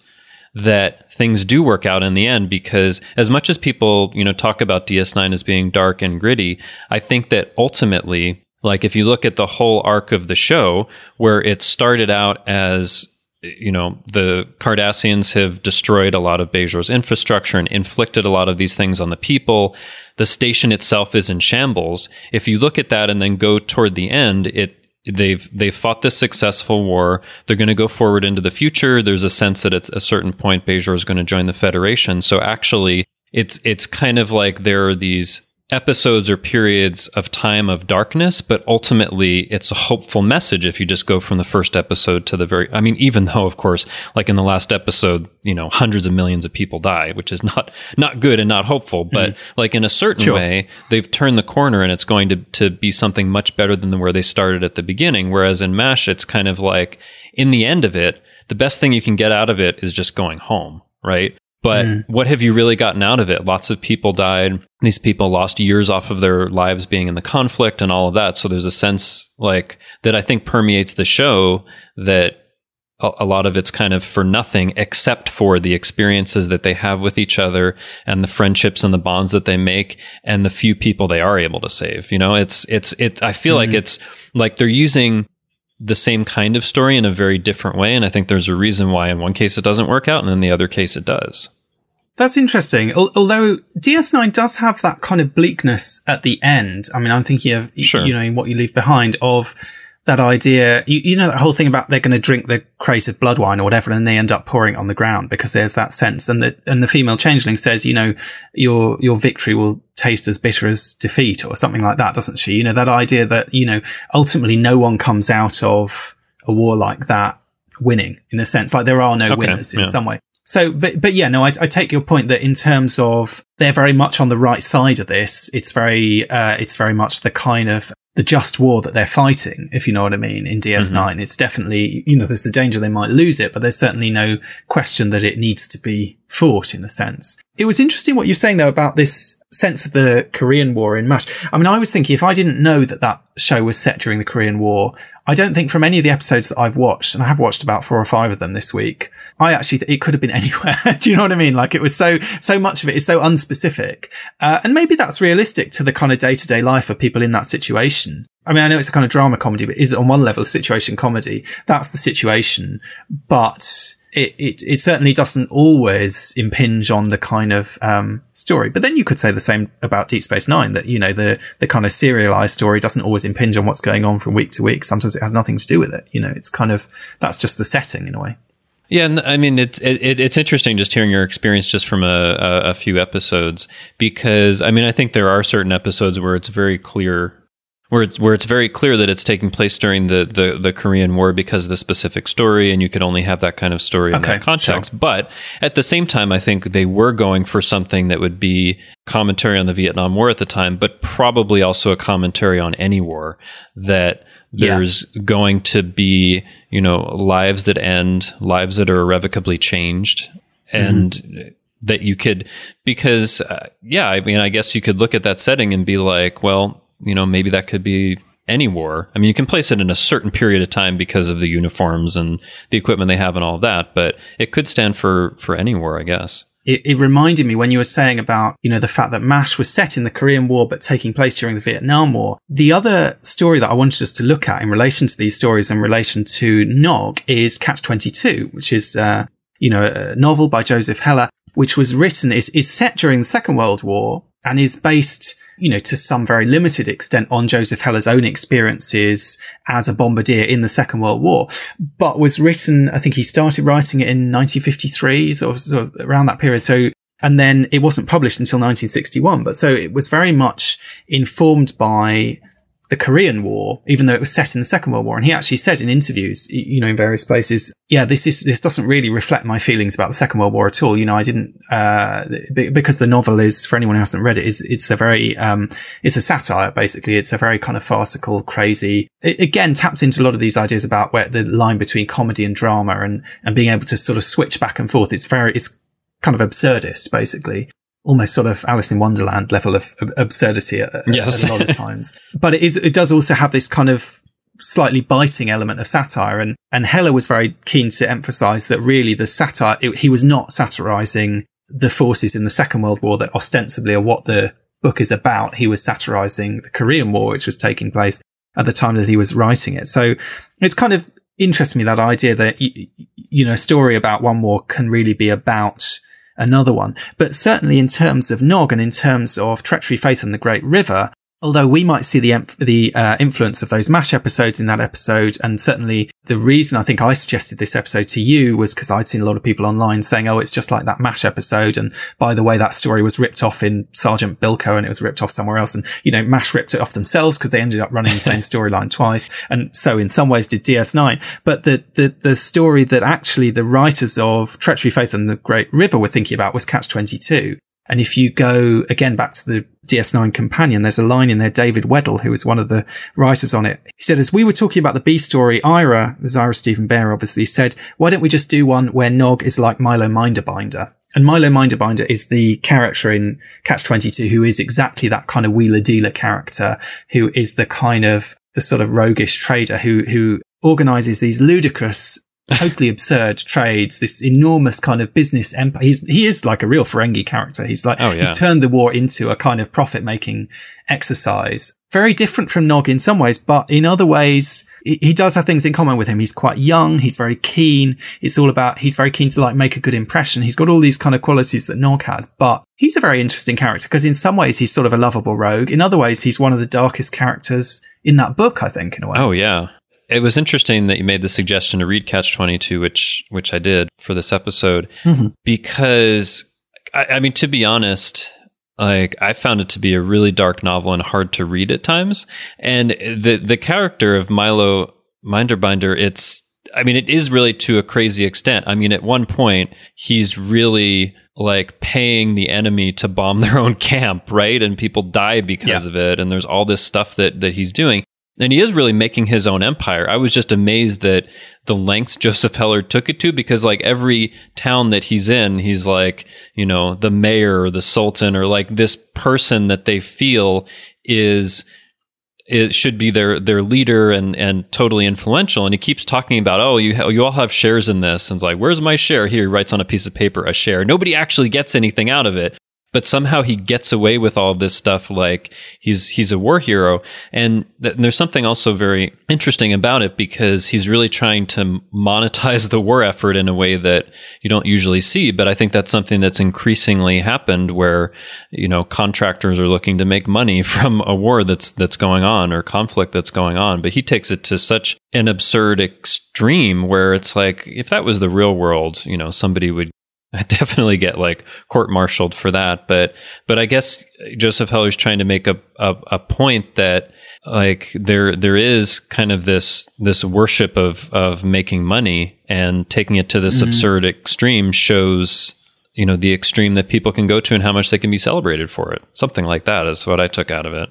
Speaker 6: that things do work out in the end because as much as people, you know, talk about DS9 as being dark and gritty, I think that ultimately, like if you look at the whole arc of the show where it started out as you know, the Cardassians have destroyed a lot of Bajor's infrastructure and inflicted a lot of these things on the people. The station itself is in shambles. If you look at that and then go toward the end, it they've they've fought this successful war. They're going to go forward into the future. There's a sense that at a certain point Bajor is going to join the Federation. So actually, it's it's kind of like there are these episodes or periods of time of darkness, but ultimately it's a hopeful message if you just go from the first episode to the very, I mean, even though, of course, like in the last episode, you know, hundreds of millions of people die, which is not, not good and not hopeful, but mm-hmm. like in a certain sure. way, they've turned the corner and it's going to, to be something much better than where they started at the beginning. Whereas in MASH, it's kind of like in the end of it, the best thing you can get out of it is just going home, right? But mm. what have you really gotten out of it? Lots of people died. These people lost years off of their lives being in the conflict and all of that. So there's a sense like that I think permeates the show that a, a lot of it's kind of for nothing except for the experiences that they have with each other and the friendships and the bonds that they make and the few people they are able to save. You know, it's, it's, it, I feel mm. like it's like they're using the same kind of story in a very different way. And I think there's a reason why in one case it doesn't work out and in the other case it does.
Speaker 7: That's interesting. Although DS9 does have that kind of bleakness at the end. I mean, I'm thinking of, sure. you know, what you leave behind of that idea, you, you know, that whole thing about they're going to drink the crate of blood wine or whatever, and they end up pouring it on the ground because there's that sense. And the, and the female changeling says, you know, your, your victory will taste as bitter as defeat or something like that, doesn't she? You know, that idea that, you know, ultimately no one comes out of a war like that winning in a sense, like there are no okay, winners in yeah. some way. So, but, but yeah, no, I, I, take your point that in terms of they're very much on the right side of this. It's very, uh, it's very much the kind of the just war that they're fighting, if you know what I mean, in DS9. Mm-hmm. It's definitely, you know, there's the danger they might lose it, but there's certainly no question that it needs to be fought in a sense. It was interesting what you're saying though about this sense of the Korean War in MASH. I mean, I was thinking if I didn't know that that show was set during the Korean War, I don't think from any of the episodes that I've watched, and I have watched about four or five of them this week, I actually, it could have been *laughs* anywhere. Do you know what I mean? Like it was so, so much of it is so unspecific. Uh, and maybe that's realistic to the kind of day to day life of people in that situation. I mean, I know it's a kind of drama comedy, but is it on one level situation comedy? That's the situation. But it, it, it certainly doesn't always impinge on the kind of um, story. But then you could say the same about Deep Space Nine that you know the the kind of serialized story doesn't always impinge on what's going on from week to week. Sometimes it has nothing to do with it. You know, it's kind of that's just the setting in a way.
Speaker 6: Yeah, I mean it's it, it's interesting just hearing your experience just from a, a, a few episodes because I mean I think there are certain episodes where it's very clear where it's where it's very clear that it's taking place during the, the, the Korean War because of the specific story, and you could only have that kind of story in that context. Sure. But at the same time, I think they were going for something that would be commentary on the Vietnam War at the time, but probably also a commentary on any war. That there's yeah. going to be, you know, lives that end, lives that are irrevocably changed, and. Mm-hmm that you could because uh, yeah i mean i guess you could look at that setting and be like well you know, maybe that could be any war. I mean, you can place it in a certain period of time because of the uniforms and the equipment they have and all that, but it could stand for, for any war, I guess.
Speaker 7: It, it, reminded me when you were saying about, you know, the fact that MASH was set in the Korean War, but taking place during the Vietnam War. The other story that I wanted us to look at in relation to these stories in relation to Nog is Catch 22, which is, uh, you know, a novel by Joseph Heller, which was written, is, is set during the Second World War and is based you know, to some very limited extent on Joseph Heller's own experiences as a bombardier in the Second World War, but was written, I think he started writing it in 1953, sort of, sort of around that period. So, and then it wasn't published until 1961, but so it was very much informed by the Korean War, even though it was set in the Second World War. And he actually said in interviews, you know, in various places, yeah, this is, this doesn't really reflect my feelings about the Second World War at all. You know, I didn't, uh, because the novel is, for anyone who hasn't read it, is, it's a very, um, it's a satire, basically. It's a very kind of farcical, crazy, it again taps into a lot of these ideas about where the line between comedy and drama and, and being able to sort of switch back and forth. It's very, it's kind of absurdist, basically almost sort of Alice in Wonderland level of absurdity at, yes. at a lot of times. *laughs* but it is, it does also have this kind of slightly biting element of satire. And, and Heller was very keen to emphasize that really the satire, it, he was not satirizing the forces in the Second World War that ostensibly are what the book is about. He was satirizing the Korean War, which was taking place at the time that he was writing it. So it's kind of
Speaker 5: interests me that idea that, you know, a story about one war can really be about another one. But certainly in terms of Nog and in terms of Treachery, Faith and the Great River, Although we might see the the uh, influence of those MASH episodes in that episode, and certainly the reason I think I suggested this episode to you was because I'd seen a lot of people online saying, "Oh, it's just like that MASH episode," and by the way, that story was ripped off in Sergeant Bilko, and it was ripped off somewhere else, and you know, MASH ripped it off themselves because they ended up running the same *laughs* storyline twice, and so in some ways did DS9. But the the the story that actually the writers of Treachery, Faith, and the Great River were thinking about was Catch Twenty Two. And if you go again back to the DS9 companion, there's a line in there, David Weddle, who was one of the writers on it. He said, as we were talking about the B story, Ira, there's Ira Steven Behr obviously said, why don't we just do one where Nog is like Milo Minderbinder? And Milo Minderbinder is the character in Catch 22 who is exactly that kind of wheeler dealer character, who is the kind of, the sort of roguish trader who, who organizes these ludicrous totally absurd trades, this enormous kind of business empire. He's, he is like a real Ferengi character. He's like, oh, yeah. he's turned the war into a kind of profit making exercise. Very different from Nog in some ways, but in other ways, he, he does have things in common with him. He's quite young. He's very keen. It's all about, he's very keen to like make a good impression. He's got all these kind of qualities that Nog has, but he's a very interesting character because in some ways he's sort of a lovable rogue. In other ways, he's one of the darkest characters in that book, I think, in a way.
Speaker 6: Oh, yeah it was interesting that you made the suggestion to read Catch Twenty Two, which which I did for this episode, mm-hmm. because I, I, mean, to be honest, like I found it to be a really dark novel and hard to read at times. And the the character of Milo Minderbinder, it's I mean, it is really to a crazy extent. I mean, at one point, he's really like paying the enemy to bomb *laughs* their own camp, right? And people die because yeah. of it. And there's all this stuff that that he's doing and he is really making his own empire. I was just amazed that the lengths Joseph Heller took it to because like every town that he's in, he's like, you know, the mayor or the sultan or like this person that they feel is it should be their their leader and and totally influential. And he keeps talking about, oh, you ha- you all have shares in this, and it's like, where's my share? Here, he writes on a piece of paper a share. Nobody actually gets anything out of it, but somehow he gets away with all this stuff like he's he's a war hero. And, th- and, there's something also very interesting about it because he's really trying to monetize the war effort in a way that you don't usually see. But i think that's something that's increasingly happened where you know contractors are looking to make money *laughs* from a war that's that's going on or conflict that's going on. But he takes it to such an absurd extreme where it's like if that was the real world you know somebody would *laughs* I definitely get like court martialed for that. But but I guess Joseph Heller's trying to make a, a, a point that like there there is kind of this this worship of of making money and taking it to this mm-hmm. absurd extreme shows you know the extreme that people can go to and how much they can be celebrated for it. Something like that is what I took out of it.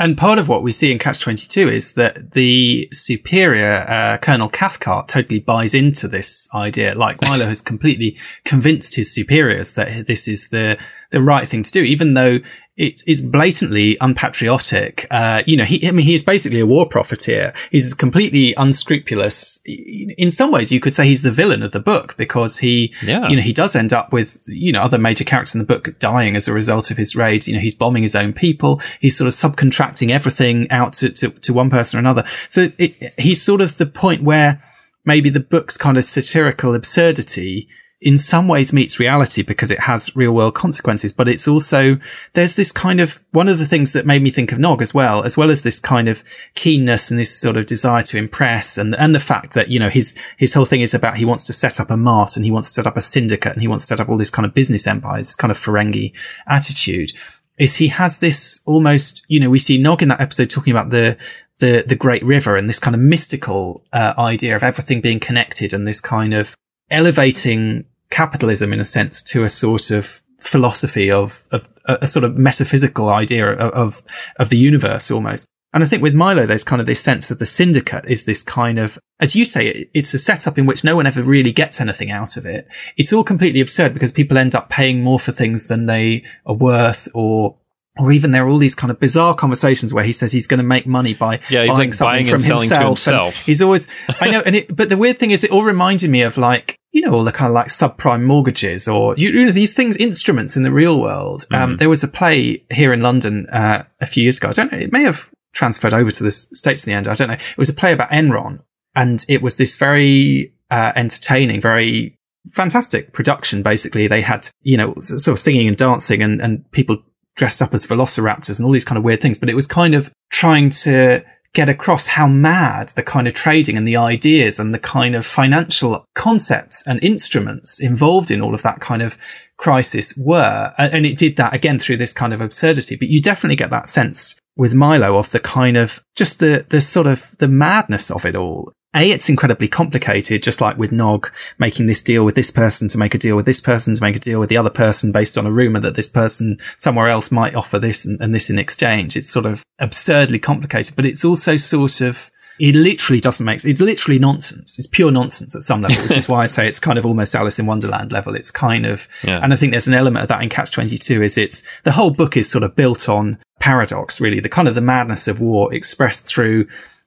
Speaker 5: And part of what we see in Catch 22 is that the superior, uh, Colonel Cathcart totally buys into this idea. Like *laughs* Milo has completely convinced his superiors that this is the, the right thing to do, even though it is blatantly unpatriotic. Uh, you know, he, I mean, he is basically a war profiteer. He's completely unscrupulous. In some ways, you could say he's the villain of the book because he, yeah. you know, he does end up with, you know, other major characters in the book dying as a result of his raids. You know, he's bombing his own people. He's sort of subcontracting everything out to, to, to one person or another. So it, he's sort of the point where maybe the book's kind of satirical absurdity in some ways meets reality because it has real world consequences, but it's also, there's this kind of, one of the things that made me think of Nog as well, as well as this kind of keenness and this sort of desire to impress and, and the fact that, you know, his, his whole thing is about he wants to set up a mart and he wants to set up a syndicate and he wants to set up all this kind of business empires, kind of Ferengi attitude is he has this almost, you know, we see Nog in that episode talking about the, the, the great river and this kind of mystical, uh, idea of everything being connected and this kind of elevating capitalism in a sense to a sort of philosophy of, of a, sort of metaphysical idea of, of, of the universe almost. And I think with Milo, there's kind of this sense of the syndicate is this kind of, as you say, it's a setup in which no one ever really gets anything out of it. It's all completely absurd because people end up paying more for things than they are worth or or even there are all these kind of bizarre conversations where he says he's going to make money by
Speaker 6: yeah,
Speaker 5: buying
Speaker 6: like
Speaker 5: something
Speaker 6: buying
Speaker 5: from himself.
Speaker 6: himself.
Speaker 5: he's always, I know, *laughs* and it, but the weird thing is, it all reminded me of like you know, all the kind of like subprime mortgages or, you, you know, these things, instruments in the real world. Um, mm. there was a play here in London, uh, a few years ago. I don't know. It may have transferred over to the States in the end. I don't know. It was a play about Enron
Speaker 7: and it was this very uh, entertaining, very fantastic production. Basically, they had you know sort of singing and dancing and and people dressed up as velociraptors and all these kind of weird things. But it was kind of trying to get across how mad the kind of trading and the ideas and the kind of financial concepts and instruments involved in all of that kind of crisis were. And it did that again through this kind of absurdity. But you definitely get that sense with Milo of the kind of just the, the sort of the madness of it all. A, it's incredibly complicated, just like with Nog making this deal with this person to make a deal with this person to make a deal with the other person based on a rumor that this person somewhere else might offer this and, and this in exchange. It's sort of absurdly complicated, but it's also sort of, it literally doesn't make sense. it's literally nonsense. It's pure nonsense at some level, which is why I say it's kind of almost Alice in Wonderland level. It's kind of, yeah. and I think there's an element of that in Catch 22 is it's the whole book is sort of built on paradox, really, the kind of the madness of war expressed through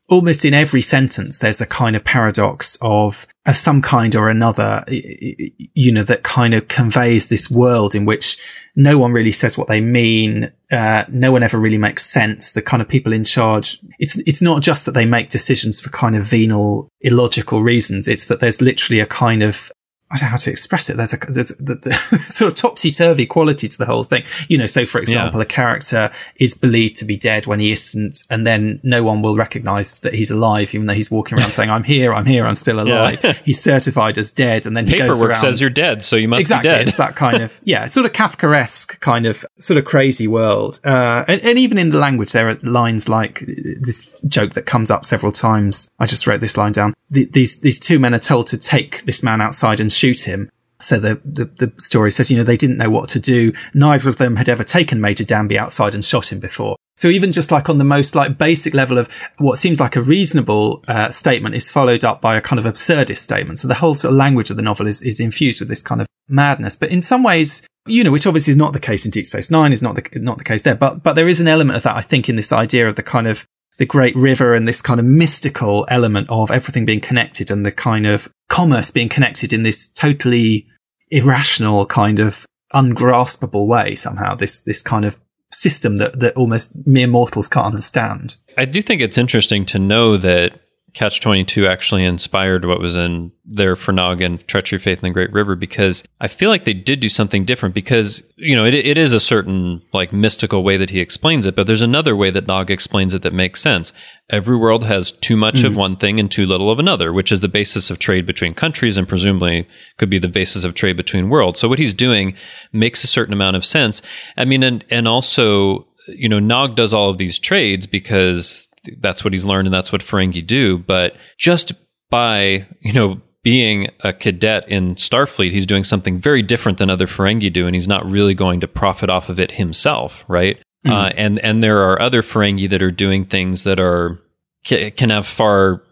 Speaker 7: almost in every sentence, there's a kind of paradox of, of some kind or another, you know, that kind of conveys this world in which no one really says what they mean. Uh, no one ever really makes sense. The kind of people in charge, it's, it's not just that they make decisions for kind of venal, illogical reasons. It's that there's literally a kind of I don't know how to express it. There's a there's the, the *laughs* sort of topsy turvy quality to the whole thing. You know, so for example, yeah. a character is believed to be dead when he isn't, and then no one will recognize that he's alive, even though he's walking around *laughs* saying, "I'm here, I'm here, I'm still alive." Yeah. *laughs* he's certified as dead, and then
Speaker 6: paperwork says you're dead, so you must
Speaker 7: exactly,
Speaker 6: be dead.
Speaker 7: It's that kind of yeah, sort of Kafkaesque kind of sort of crazy world. Uh, and, and even in the language, there are lines like this joke that comes up several times. I just wrote this line down. The, these these two men are told to take this man outside and shoot him. So the, the, the story says, you know, they didn't know what to do. Neither of them had ever taken Major Danby outside and shot him before. So even just like on the most like basic level of what seems like a reasonable uh, statement is followed up by a kind of absurdist statement. So the whole sort of language of the novel is, is infused with this kind of madness. But in some ways, you know, which obviously is not the case in Deep Space Nine, is not the not the case there. But but there is an element of that, I think, in this idea of the kind of the great river and this kind of mystical element of everything being connected and the kind of commerce being connected in this totally irrational kind of ungraspable way somehow this this kind of system that that almost mere mortals can't understand.
Speaker 6: I do think it's interesting to know that Catch 22 actually inspired what was in there for Nog and Treachery, Faith, and the Great River because I feel like they did do something different because, you know, it, it is a certain like mystical way that he explains it, but there's another way that Nog explains it that makes sense. Every world has too much mm-hmm. of one thing and too little of another, which is the basis of trade between countries and presumably could be the basis of trade between worlds. So what he's doing makes a certain amount of sense. I mean, and, and also, you know, Nog does all of these trades because that's what he's learned and that's what Ferengi do. But just by, you know, being a cadet in Starfleet, he's doing something very different than other Ferengi do, and he's not really going to profit off of it himself, right? Mm-hmm. Uh, and and there are other Ferengi that are doing things that are can have far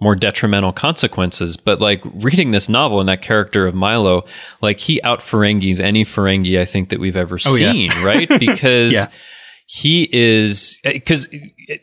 Speaker 6: more detrimental consequences. But like reading this novel and that character of Milo, like he out Ferengis any Ferengi I think that we've ever oh, seen, yeah. right? *laughs* Because yeah he is because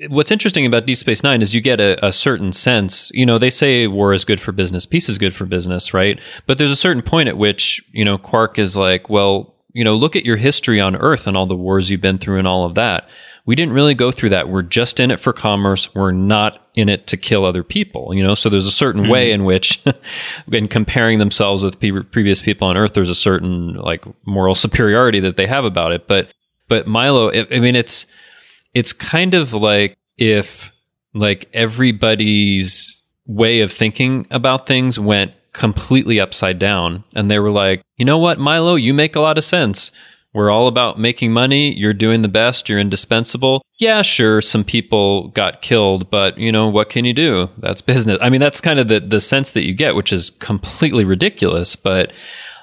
Speaker 6: what's interesting about Deep Space Nine is you get a, a, certain sense. You know, they say war is good for business, peace is good for business, right? But there's a certain point at which you know Quark is like, well, you know, look at your history on Earth and all the wars you've been through and all of that. We didn't really go through that. We're just in it for commerce. We're not in it to kill other people, you know? So there's a certain mm-hmm. way in which, *laughs* in comparing themselves with pe- previous people on Earth, there's a certain like moral superiority that they have about it. But but Milo, I mean, it's it's kind of like if like everybody's way of thinking about things went completely upside down, and they were like, you know what, Milo, you make a lot of sense. We're all about making money. You're doing the best. You're indispensable. Yeah, sure. Some people got killed, but you know, what can you do? That's business. I mean, that's kind of the, the sense that you get, which is completely ridiculous, but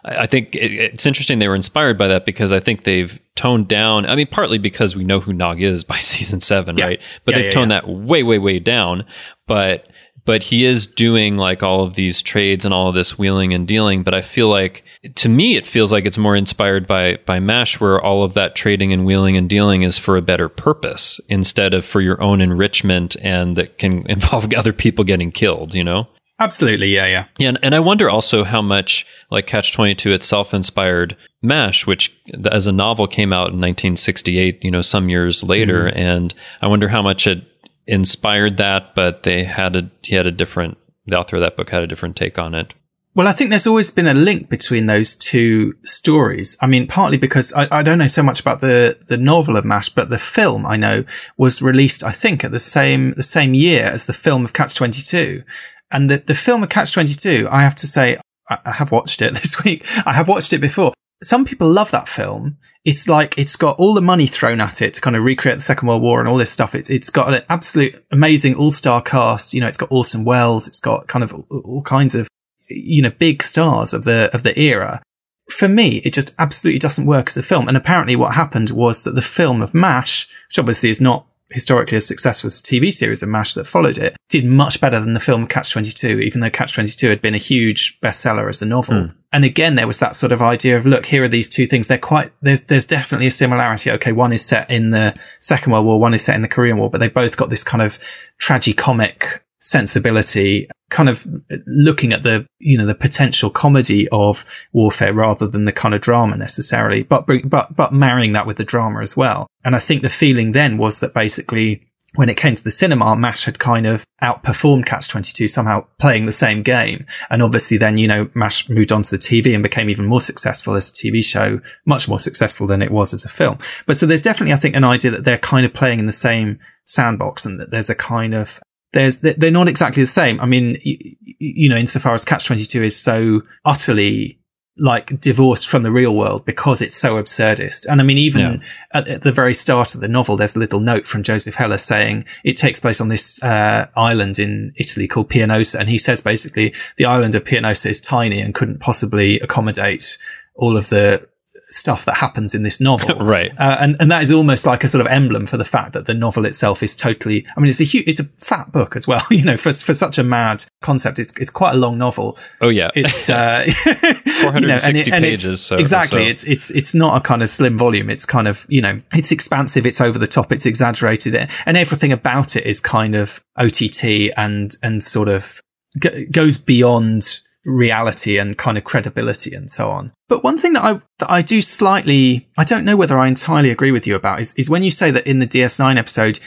Speaker 6: I think it's interesting they were inspired by that because I think they've toned down. I mean, partly because we know who Nog is by *laughs* season seven, yeah. right? But yeah, they've yeah, toned that way, way, way down. But but he is doing like all of these trades and all of this wheeling and dealing. But I feel like to me, it feels like it's more inspired by by Mash, where all of that trading and wheeling and dealing is for a better purpose instead of for your own enrichment and that can *laughs* involve other people getting killed. You know.
Speaker 7: Absolutely, yeah, yeah.
Speaker 6: Yeah, and, and I wonder also how much like Catch 22 itself inspired MASH, which as a novel came out in 1968, you know, some years later, mm-hmm. and I wonder how much it inspired that, but they had a he had a different the author of that book had a different take on it.
Speaker 5: Well, I think there's always been a link between those two stories. I mean, partly because I, I, don't know so much about the, the novel of MASH, but the film I know was released, I think, at the same, the same year as the film of Catch 22. And the, the film of Catch 22, I have to say, I, have watched it *laughs* this week. I have watched it before. Some people love that film. It's like, it's got all the money thrown at it to kind of recreate the Second World War and all this stuff. It's, it's got an absolute amazing all-star cast. You know, it's got Orson Welles. It's got kind of all kinds of you know, big stars of the, of the era. For me, it just absolutely doesn't work as a film. And apparently what happened was that the film of MASH, which obviously is not historically as successful TV series of MASH that followed it, did much better than the film Catch 22, even though Catch 22 had been a huge bestseller as a novel. Mm. And again, there was that sort of idea of, look, here are these two things. They're quite, there's, there's definitely a similarity. Okay. One is set in the Second World War. One is set in the Korean War, but they both got this kind of tragicomic sensibility, kind of looking at the, you know, the potential comedy of warfare rather than the kind of drama necessarily, but, but, but marrying that with the drama as well. And I think the feeling then was that basically when it came to the cinema, MASH had kind of outperformed Catch 22, somehow playing the same game. And obviously then, you know, MASH moved on to the TV and became even more successful as a TV show, much more successful than it was as a film. But so there's definitely, I think, an idea that they're kind of playing in the same sandbox and that there's a kind of there's they're not exactly the same. I mean, you, you know, insofar as Catch Twenty Two is so utterly like divorced from the real world because it's so absurdist. And I mean, even yeah. at, at, the very start of the novel, there's a little note from Joseph Heller saying it takes place on this uh, island in Italy called Pianosa, and he says basically the island of Pianosa is tiny and couldn't possibly accommodate all of the stuff that happens in this novel. *laughs*
Speaker 6: right.
Speaker 5: Uh, and, and that is almost like a sort of emblem for the fact that the novel itself is totally, I mean, it's a huge, it's a fat book as well, *laughs* you know, for, for such a mad concept. It's, it's quite a long novel.
Speaker 6: Oh, yeah.
Speaker 5: It's, *laughs* uh,
Speaker 6: 460 you know, and it, and pages. So,
Speaker 5: exactly.
Speaker 6: So.
Speaker 5: It's, it's, it's not a kind of slim volume. It's kind of, you know, it's expansive. It's over the top. It's exaggerated. And everything about it is kind of OTT and, and sort of g- goes beyond reality and kind of credibility and so on. But one thing that I that I do slightly I don't know whether I entirely agree with you about is is when you say that in the DS9 episode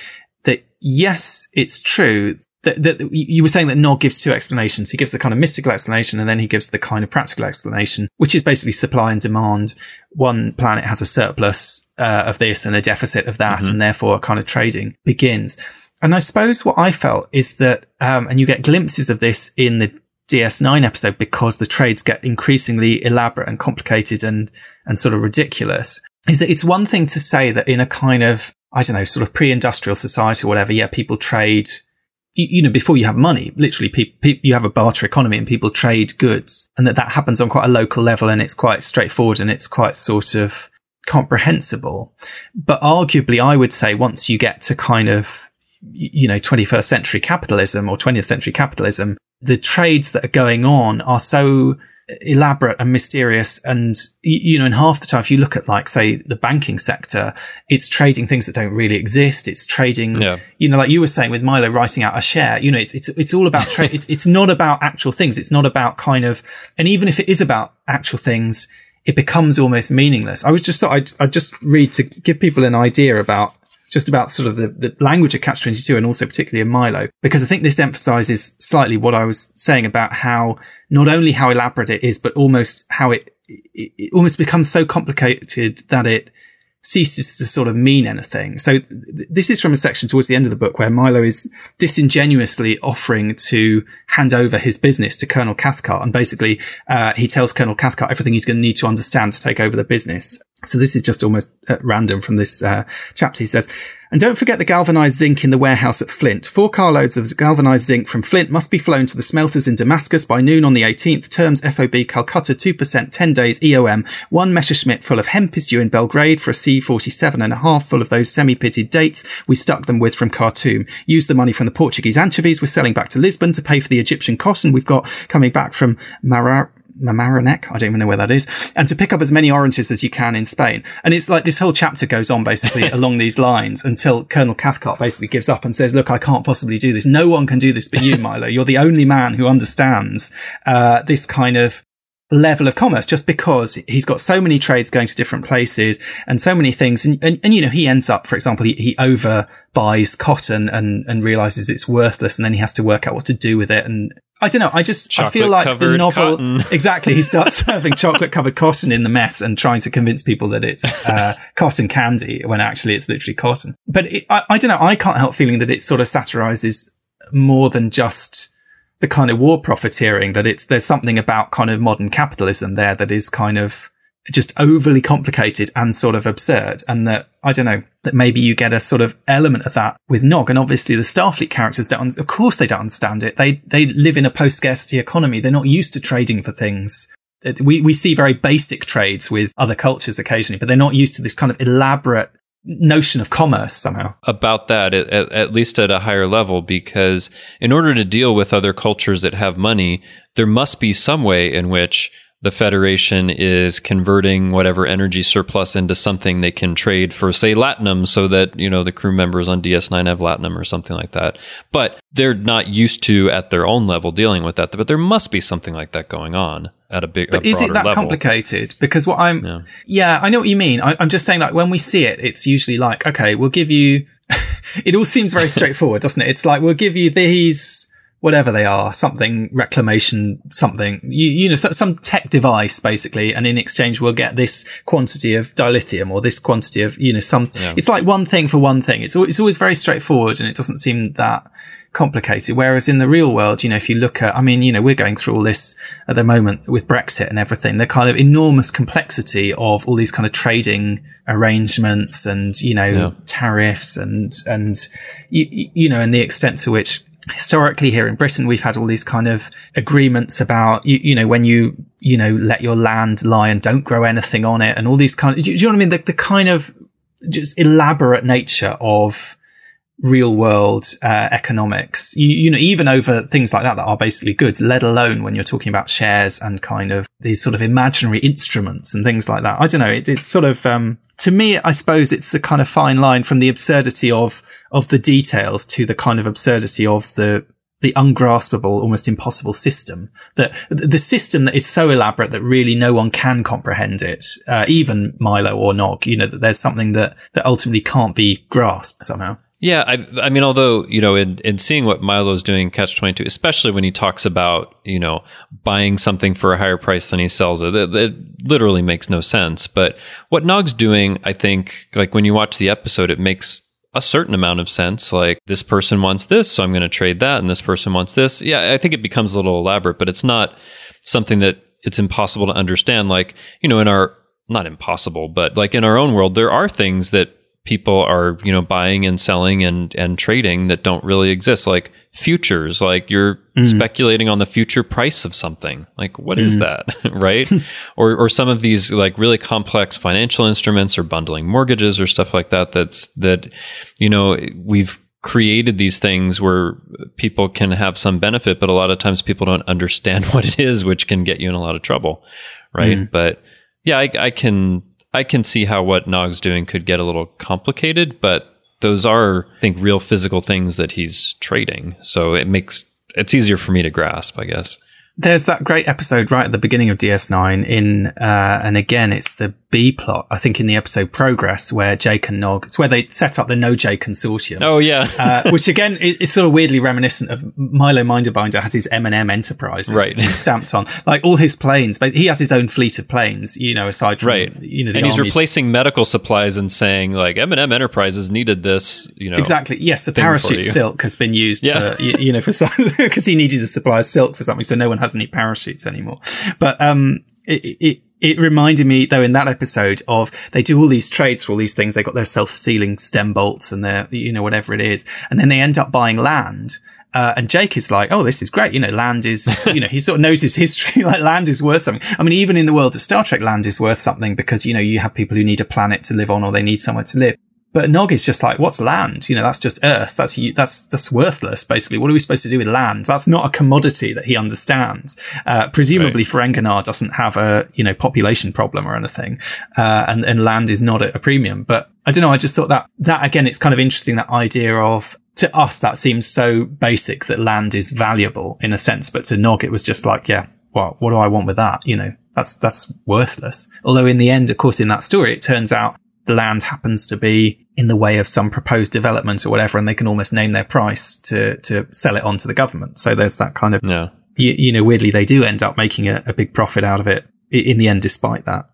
Speaker 5: that yes, it's true that, that you were saying that Nog gives two explanations. He gives the kind of mystical explanation and then he gives the kind of practical explanation, which is basically supply and demand. One planet has a surplus uh, of this and a deficit of that, mm-hmm. and therefore kind of trading begins. And I suppose what I felt is that, um, and you get glimpses of this in the DS9 episode because the trades get increasingly elaborate and complicated and, and sort of ridiculous is that it's one thing to say that in a kind of, I don't know, sort of pre-industrial society or whatever, yeah, people trade, you, you know, before you have money, literally pe- you have a barter economy and people trade goods and that that happens on quite a local level and it's quite straightforward and it's quite sort of comprehensible. But arguably, I would say once you get to kind of, you know, 21st century capitalism or 20th century capitalism, the trades that are going on are so elaborate and mysterious. And, you know, in half the time, if you look at like, say, the banking sector, it's trading things that don't really exist. It's trading, yeah. you know, like you were saying with Milo writing out a share, you know, it's, it's, it's all about trade. it's, it's not about actual things. It's not about kind of, and even if it is about actual things, it becomes almost meaningless. I was just thought I'd, I'd just read to give people an idea about just about sort of the, the language of Catch 22 and also particularly in Milo, because I think this emphasizes slightly what I was saying about how not only how elaborate it is, but almost how it, it, it almost becomes so complicated that it ceases to sort of mean anything. So th- this is from a section towards the end of the book where Milo is disingenuously offering to hand over his business to Colonel Cathcart. And basically, uh, he tells Colonel Cathcart everything he's going to need to understand to take over the business. So this is just almost at random from this uh, chapter. He says, and don't forget the galvanized zinc in the warehouse at Flint. Four carloads of galvanized zinc from Flint must be flown to the smelters in Damascus by noon on the 18th. Terms FOB Calcutta 2%, 10 days EOM. One Messerschmitt full of hemp is due in Belgrade for a C47 and a half full of those semi-pitted dates we stuck them with from Khartoum. Use the money from the Portuguese anchovies we're selling back to Lisbon to pay for the Egyptian cotton we've got coming back from Marar- Mamaroneck. I don't even know where that is. And to pick up as many oranges as you can in Spain. And it's like this whole chapter goes on basically *laughs* along these lines until Colonel Cathcart basically gives up and says, look, I can't possibly do this. No one can do this but you, *laughs* Milo. You're the only man who understands, uh, this kind of level of commerce just because he's got so many trades going to different places and so many things. And, and, and you know, he ends up, for example, he, he over buys cotton and, and realizes it's worthless. And then he has to work out what to do with it. And I don't know. I just I feel like the novel
Speaker 6: cotton. *laughs*
Speaker 5: exactly. He starts serving chocolate covered cotton in the mess and trying to convince people that it's uh, cotton candy when actually it's literally cotton. But it, I, I don't know. I can't help feeling that it sort of satirizes more than just the kind of war profiteering. That it's there's something about kind of modern capitalism there that is kind of just overly complicated and sort of absurd. And that, I don't know, that maybe you get a sort of element of that with Nog. And obviously the Starfleet characters don't, of course they don't understand it. They, they live in a post scarcity economy. They're not used to trading for things. We, we see very basic trades with other cultures occasionally, but they're not used to this kind of elaborate notion of commerce somehow.
Speaker 6: about that at, at, at least at a higher level because in order to deal with other cultures that have money there must be some way in which the federation is converting whatever energy surplus into something they can trade for say latinum so that you know the crew members on ds9 have latinum or something like that but they're not used to at their own level dealing with that but there must be something like that going on at a big
Speaker 5: But
Speaker 6: a
Speaker 5: is it that
Speaker 6: level.
Speaker 5: complicated? Because what I'm,
Speaker 6: Yeah.
Speaker 5: yeah. I know what you mean. I, I'm just saying like when we see it, it's usually like, okay, we'll give you, *laughs* it all seems very straightforward, doesn't it? It's like, we'll give you these, whatever they are, something reclamation, something, you, you know, some tech device basically. And in exchange, we'll get this quantity of dilithium or this quantity of, you know, some, it's like one thing for one thing. It's, it's always very straightforward and it doesn't seem that complicated. Whereas in the real world, you know, if you look at, I mean, you know, we're going through all this at the moment with Brexit and everything, the kind of enormous complexity of all these kind of trading arrangements and, you know,
Speaker 6: Yeah.
Speaker 5: tariffs and, and, you, you know, and the extent to which historically here in Britain, we've had all these kind of agreements about, you, you know, when you, you know, let your land lie and don't grow anything on it and all these kind of, do you, do you know what I mean? The, the kind of just elaborate nature of, real world uh, economics. You, you know, even over things like that that are basically goods, let alone when you're talking about shares and kind of these sort of imaginary instruments and things like that. I don't know. It, it's sort of um, to me, I suppose it's a kind of fine line from the absurdity of of the details to the kind of absurdity of the the ungraspable, almost impossible system that the system that is so elaborate that really no one can comprehend it, uh, even Milo or Nog. You know that there's something that that ultimately can't be grasped somehow.
Speaker 6: Yeah, I, I mean, although you know, in, in seeing what Milo's doing, Catch Twenty Two, especially when he talks about you know buying something for a higher price than he sells it, it, it literally makes no sense. But what Nog's doing, I think, like when you watch the episode, it makes a certain amount of sense. Like this person wants this, so I'm going to trade that, and this person wants this. Yeah, I think it becomes a little elaborate, but it's not something that it's impossible to understand. Like you know, in our not impossible, but like in our own world, there are things that people are you know buying and selling and and trading that don't really exist like futures like you're mm-hmm. speculating on the future price of something. Like what is mm-hmm. that? *laughs* Right? *laughs* Or or some of these like really complex financial instruments or bundling mortgages or stuff like that that's that you know we've created these things where people can have some benefit but a lot of times people don't understand *laughs* what it is which can get you in a lot of trouble. Right? Mm-hmm. But yeah I, I can I can see how what Nog's doing could get a little complicated, but those are, I think, real physical things that he's trading. So it makes it's easier for me to grasp, I guess.
Speaker 5: There's that great episode right at the beginning of DS9 in, uh, and again, it's the B plot, I think in the episode Progress, where Jake and Nog, it's where they set up the Noh-Jay consortium.
Speaker 6: Oh yeah,
Speaker 5: uh, which again i- is sort of weirdly reminiscent of Milo Minderbinder has his M&M Enterprises,
Speaker 6: Right. *laughs*
Speaker 5: stamped on like all his planes, but he has his own fleet of planes, you know, aside from,
Speaker 6: right.
Speaker 5: you know, the
Speaker 6: and he's
Speaker 5: armies.
Speaker 6: replacing medical supplies and saying like M and M Enterprises needed this. You know,
Speaker 5: Exactly. Yes, the parachute silk has been used
Speaker 6: Yeah.
Speaker 5: for you, you know for some *laughs* because he needed a supply of silk for something, so no one has any parachutes anymore. But um, it, it it reminded me though in that episode of they do all these trades for all these things. They got their self sealing stem bolts and their you know whatever it is, and then they end up buying land. Uh, and Jake is like, oh, this is great. You know, land is, *laughs* you know, he sort of knows his history. *laughs* like land is worth something. I mean, even in the world of Star Trek, land is worth something because, you know, you have people who need a planet to live on or they need somewhere to live. But Nog is just like, what's land? You know, that's just Earth. That's that's that's worthless. Basically, what are we supposed to do with land? That's not a commodity that he understands. Uh, presumably, Ferenginar doesn't have a you know population problem or anything, uh, and and land is not at a premium. But I don't know. I just thought that that again, it's kind of interesting that idea of to us that seems so basic that land is valuable in a sense, but to Nog it was just like, yeah, well, what do I want with that? You know, that's that's worthless. Although in the end, of course, in that story, it turns out the land happens to be in the way of some proposed development or whatever, and they can almost name their price to to sell it on to the government. So there's that kind of
Speaker 6: yeah.
Speaker 5: you, you know, weirdly, they do end up making a, a big profit out of it in the end, despite that.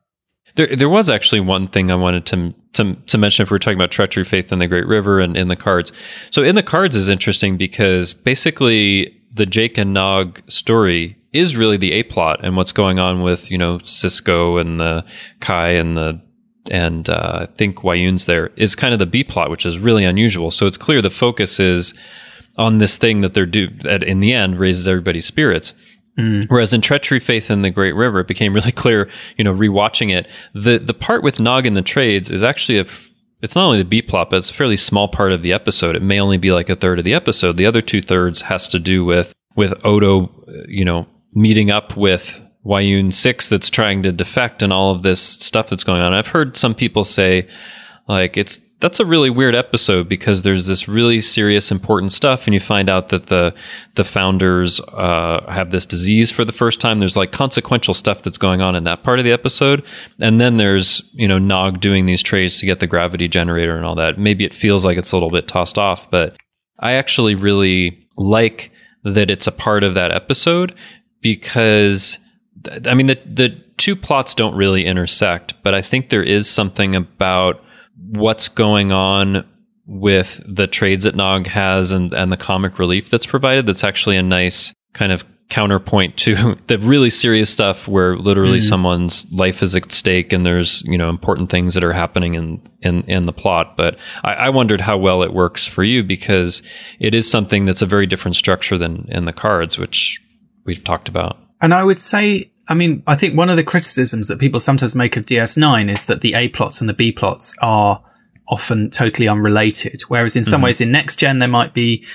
Speaker 6: There, there was actually one thing I wanted to, to to mention if we're talking about treachery, faith, and the Great River, and in the cards. So in the cards is interesting because basically the Jake and Nog story is really the A plot and what's going on with you know Sisko and the Kai and the and uh, I think Weyoun's there is kind of the B plot, which is really unusual. So it's clear the focus is on this thing that they're do that in the end raises everybody's spirits. Mm. Whereas in Treachery, Faith, and the Great River, it became *laughs* really clear, you know, rewatching it, the the part with Nog and the trades is actually a it's not only the B plot, but it's a fairly small part of the episode. It may only be like a third of the episode. The other two thirds has to do with with Odo, you know, meeting up with Weyoun Six that's trying to defect and all of this stuff that's going on. I've heard some people say like it's that's a really weird episode because there's this really serious, important stuff, and you find out that the the founders uh, have this disease for the first time. There's like consequential stuff that's going on in that part of the episode, and then there's you know Nog doing these trades to get the gravity generator and all that. Maybe it feels like it's a little bit tossed off, but I actually really like that it's a part of that episode because I mean the the two plots don't really intersect, but I think there is something about what's going on with the trades that Nog has and, and the comic relief that's provided that's actually a nice kind of counterpoint to *laughs* the really serious stuff where literally mm. someone's life is at stake and there's you know important things that are happening in in, in the plot but I, I wondered how well it works for you because it is something that's a very different structure than in the cards which we've talked about
Speaker 5: and i would say I mean, I think one of the criticisms that people sometimes make of DS9 is that the A plots and the B plots are often totally unrelated. Whereas in some mm-hmm. ways in next gen, there might be,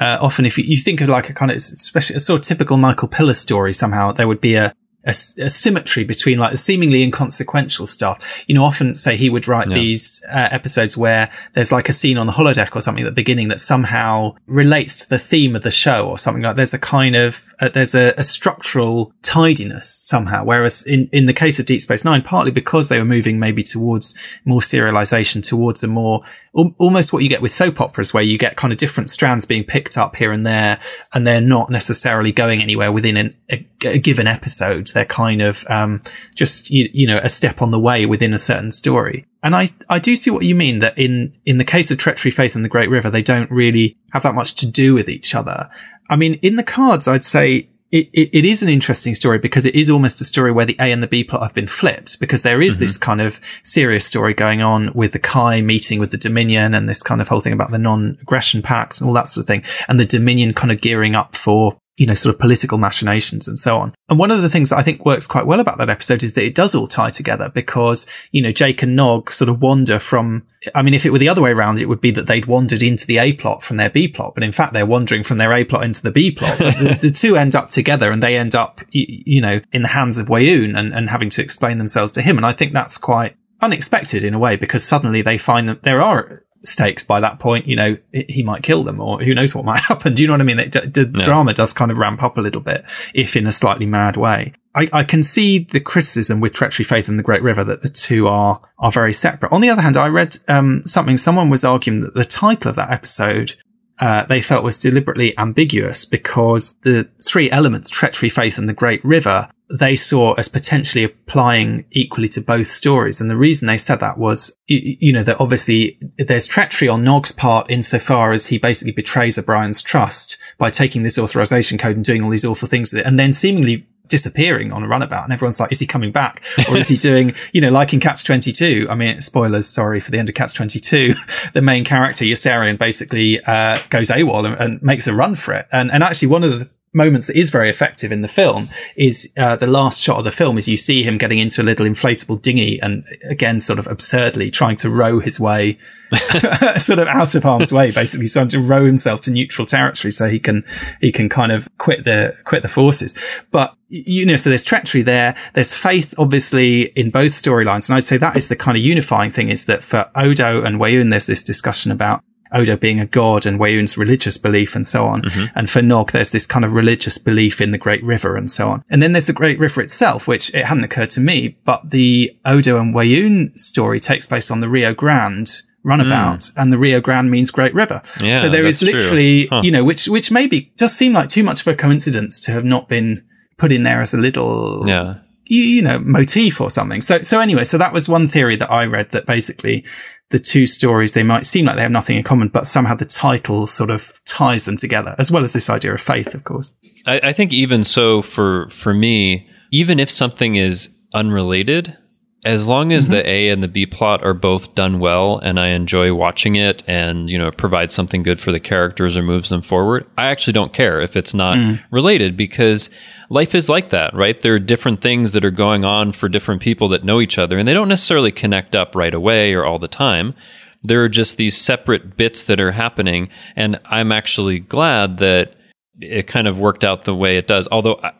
Speaker 5: uh, often if you, you, think of like a kind of, especially a sort of typical Michael Piller story somehow, there would be a, a, a, symmetry between like the seemingly inconsequential stuff. You know, often say he would write yeah. these uh, episodes where there's like a scene on the holodeck or something at the beginning that somehow relates to the theme of the show or something like there's a kind of uh, there's a, a, structural tidiness somehow. Whereas in in the case of Deep Space Nine, partly because they were moving maybe towards more serialization, towards a more almost what you get with soap operas, where you get kind of different strands being picked up here and there, and they're not necessarily going anywhere within an, a, a given episode they're kind of um, just you, you know a step on the way within a certain story. And I, I do see what you mean that in, in the case of Treachery, Faith and the Great River, they don't really have that much to do with each other. I mean, in the cards, I'd say it, it, it is an interesting story because it is almost a story where the A and the B plot have been flipped because there is mm-hmm. this kind of serious story going on with the Kai meeting with the Dominion and this kind of whole thing about the non-aggression pact and all that sort of thing. And the Dominion kind of gearing up for you know, sort of political machinations and so on. And one of the things that I think works quite well about that episode is that it does all tie together because, you know, Jake and Nog sort of wander from, I mean, if it were the other way around, it would be that they'd wandered into the A plot from their B plot. But in fact, they're wandering from their A plot into the B plot. *laughs* the, the, two end up together and they end up, you know, in the hands of Weyoun and, and having to explain themselves to him. And I think that's quite unexpected in a way because suddenly they find that there are stakes by that point, you know, he might kill them or who knows what might *laughs* happen. Do you know what I mean? The, yeah. drama does kind of ramp up a little bit, if in a slightly mad way. I, I, can see the criticism with Treachery, Faith and the Great River that the two are, are very separate. On the other hand, I read, um, something, someone was arguing that the title of that episode uh, they felt was deliberately ambiguous because the three elements, treachery, faith, and the great river, they saw as potentially applying equally to both stories. And the reason they said that was, you, know, that obviously there's treachery on Nog's part insofar as he basically betrays O'Brien's trust by taking this authorization code and doing all these awful things with it. And then seemingly disappearing on a runabout and everyone's like, is he coming back? Or is he *laughs* doing, you know, like in Catch 22? I mean, spoilers, sorry for the end of Catch 22. *laughs* the main character, Yossarian, basically, uh, goes AWOL and, and, makes a run for it. And, and actually one of the moments that is very effective in the film is uh, the last shot of the film is you see him getting into a little inflatable dinghy and again sort of absurdly trying to row his way *laughs* sort of out of harm's way basically. Trying to row himself to neutral territory so he can he can kind of quit the quit the forces. But you know so there's treachery there. There's faith obviously in both storylines. And i'd say that is the kind of unifying thing is that for odo and Weyoun there's this discussion about Odo being a god and Weyoun's religious belief and so on. Mm-hmm. And for Nog, there's this kind of religious belief in the Great River and so on. And then there's the Great River itself, which it hadn't occurred to me, but the Odo and Wayun story takes place on the Rio Grande runabout, mm. and the Rio Grande means Great River.
Speaker 6: Yeah,
Speaker 5: so there is literally,
Speaker 6: huh.
Speaker 5: you know, which which maybe does seem like too much of a coincidence to have not been put in there as a little,
Speaker 6: yeah.
Speaker 5: you, you know, motif or something. So so anyway, so that was one theory that I read that basically the two stories they might seem like they have nothing in common, but somehow the title sort of ties them together, as well as this idea of faith, of course.
Speaker 6: I, I think even so, for for me, even if something is unrelated, as long as mm-hmm. the A and the B plot are both done well and I enjoy watching it and, you know, provide something good for the characters or moves them forward, I actually don't care if it's not mm. related because life is like that, right? There are different things that are going on for different people that know each other and they don't necessarily connect up right away or all the time. There are just these separate bits that are happening. And I'm actually glad that it kind of worked out the way it does. Although I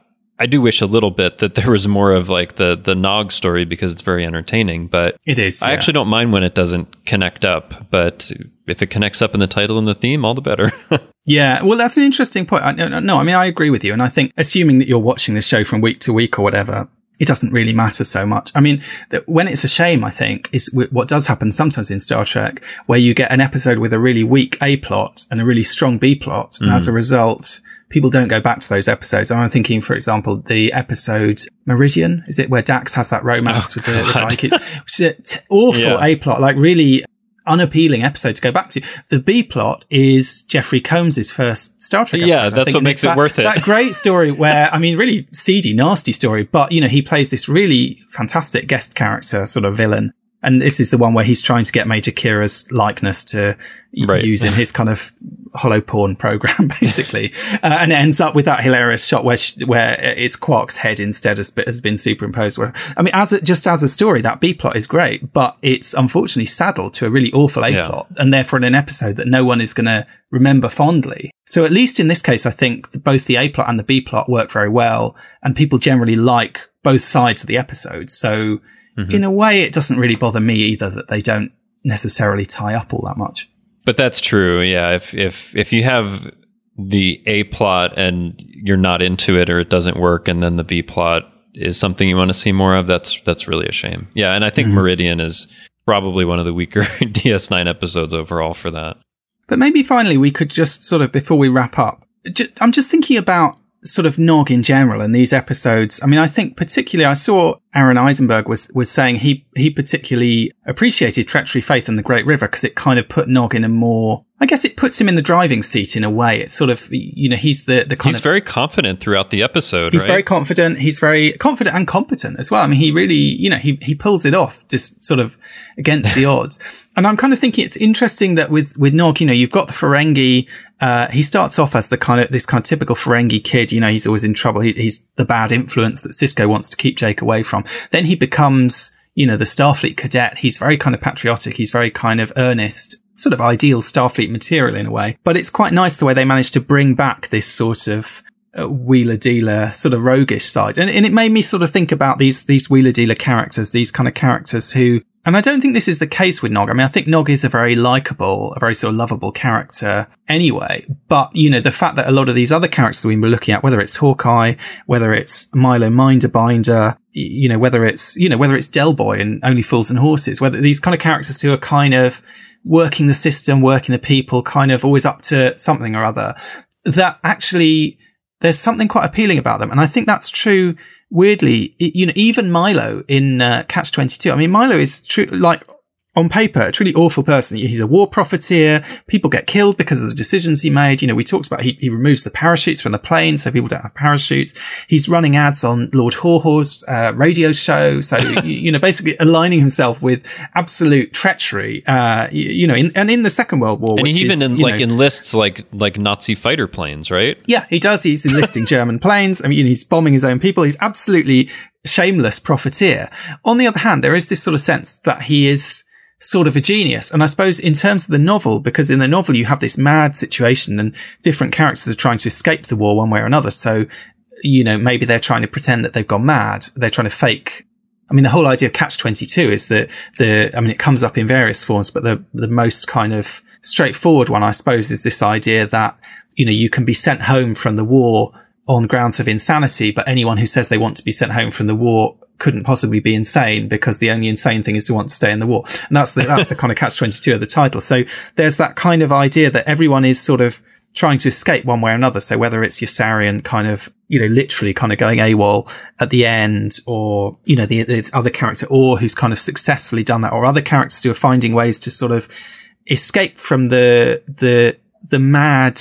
Speaker 6: do wish a little bit that there was more of like the the Nog story because it's very entertaining. But
Speaker 5: it is.
Speaker 6: I
Speaker 5: yeah.
Speaker 6: actually don't mind when it doesn't connect up. But if it connects up in the title and the theme, all the better. *laughs*
Speaker 5: yeah, well, that's an interesting point. I, no, no, I mean I agree with you, and I think assuming that you're watching this show from week to week or whatever, it doesn't really matter so much. I mean, that when it's a shame, I think, is what does happen sometimes in Star Trek, where you get an episode with a really weak A plot and a really strong B plot. And mm. as a result, people don't go back to those episodes. I'm thinking, for example, the episode Meridian, is it where Dax has that romance oh, with the, the Vikings, which is an t- awful yeah. A plot, like really unappealing episode to go back to. The B plot is Jeffrey Combs's first Star Trek episode.
Speaker 6: Yeah, that's what makes it worth it.
Speaker 5: That great story where, I mean, really seedy, nasty story, but, you know, he plays this really fantastic guest character, sort of villain and this is the one where he's trying to get Major Kira's likeness to right. use in his kind of hollow porn program, *laughs* basically. uh, and it ends up with that hilarious shot where she, where it's Quark's head instead has, has been superimposed. Where I mean, as a, just as a story, that B plot is great, but it's unfortunately saddled to a really awful A plot, yeah. and therefore in an episode that no one is going to remember fondly. So at least in this case, I think both the A plot and the B plot work very well, and people generally like both sides of the episode. So Mm-hmm. In a way, it doesn't really bother me either that they don't necessarily tie up all that much.
Speaker 6: But that's true. Yeah. If, if, if you have the A plot and you're not into it or it doesn't work, and then the B plot is something you want to see more of, that's, that's really a shame. Yeah. And I think mm-hmm. Meridian is probably one of the weaker *laughs* DS9 episodes overall for that.
Speaker 5: But maybe finally we could just sort of, before we wrap up, I'm just thinking about sort of Nog in general and these episodes. I mean, I think particularly I saw Aron Eisenberg was, was saying he, he particularly appreciated Treachery, Faith and the Great River because it kind of put Nog in a more I guess it puts him in the driving seat in a way. It's sort of, you know, he's the, the kind
Speaker 6: he's
Speaker 5: of,
Speaker 6: very confident throughout the episode.
Speaker 5: He's
Speaker 6: right?
Speaker 5: very confident. He's very confident and competent as well. I mean, he really, you know, he, he pulls it off just sort of against the *laughs* odds. And I'm kind of thinking it's interesting that with, with Nog, you know, you've got the Ferengi, uh, he starts off as the kind of, this kind of typical Ferengi kid. You know, he's always in trouble. He, he's the bad influence that Sisko wants to keep Jake away from. Then he becomes, you know, the Starfleet cadet. He's very kind of patriotic. He's very kind of earnest sort of ideal Starfleet material in a way. But it's quite nice the way they managed to bring back this sort of uh, wheeler dealer sort of roguish side. And, and it made me sort of think about these, these wheeler dealer characters, these kind of characters who, and I don't think this is the case with Nog. I mean, I think Nog is a very likable, a very sort of lovable character anyway. But, you know, the fact that a lot of these other characters we were looking at, whether it's Hawkeye, whether it's Milo Minderbinder, you know, whether it's, you know, whether it's Del Boy and Only Fools and Horses, whether these kind of characters who are kind of, working the system, working the people, kind of always up to something or other, that actually there's something quite appealing about them. And I think that's true. Weirdly, you know, even Milo in uh, Catch 22. I mean, Milo is true, like on paper, a truly awful person. He's a war profiteer. People get killed because of the decisions he made. You know, we talked about he, he removes the parachutes from the plane so people don't have parachutes. He's running ads on Lord Haw-Haw's uh, radio show. So, *laughs* you, you, know, basically aligning himself with absolute treachery, uh, you, you, know, in, and in the Second World War.
Speaker 6: And he even
Speaker 5: is,
Speaker 6: like know, enlists like, like Nazi fighter planes, right?
Speaker 5: Yeah, he does. He's enlisting *laughs* German planes. I mean, he's bombing his own people. He's absolutely shameless profiteer. On the other hand, there is this sort of sense that he is, sort of a genius. And I suppose in terms of the novel, because in the novel you have this mad situation and different characters are trying to escape the war one way or another. So, you know, maybe they're trying to pretend that they've gone mad. They're trying to fake. I mean, the whole idea of catch 22 is that the, I mean, it comes up in various forms, but the, the most kind of straightforward one, I suppose, is this idea that, you know, you can be sent home from the war on grounds of insanity, but anyone who says they want to be sent home from the war couldn't possibly be insane because the only insane thing is to want to stay in the war. And that's the, that's the kind of catch 22 of the title. So there's that kind of idea that everyone is sort of trying to escape one way or another. So whether it's Yossarian kind of, you know, literally kind of going AWOL at the end or, you know, the, the other character or who's kind of successfully done that or other characters who are finding ways to sort of escape from the, the, the mad,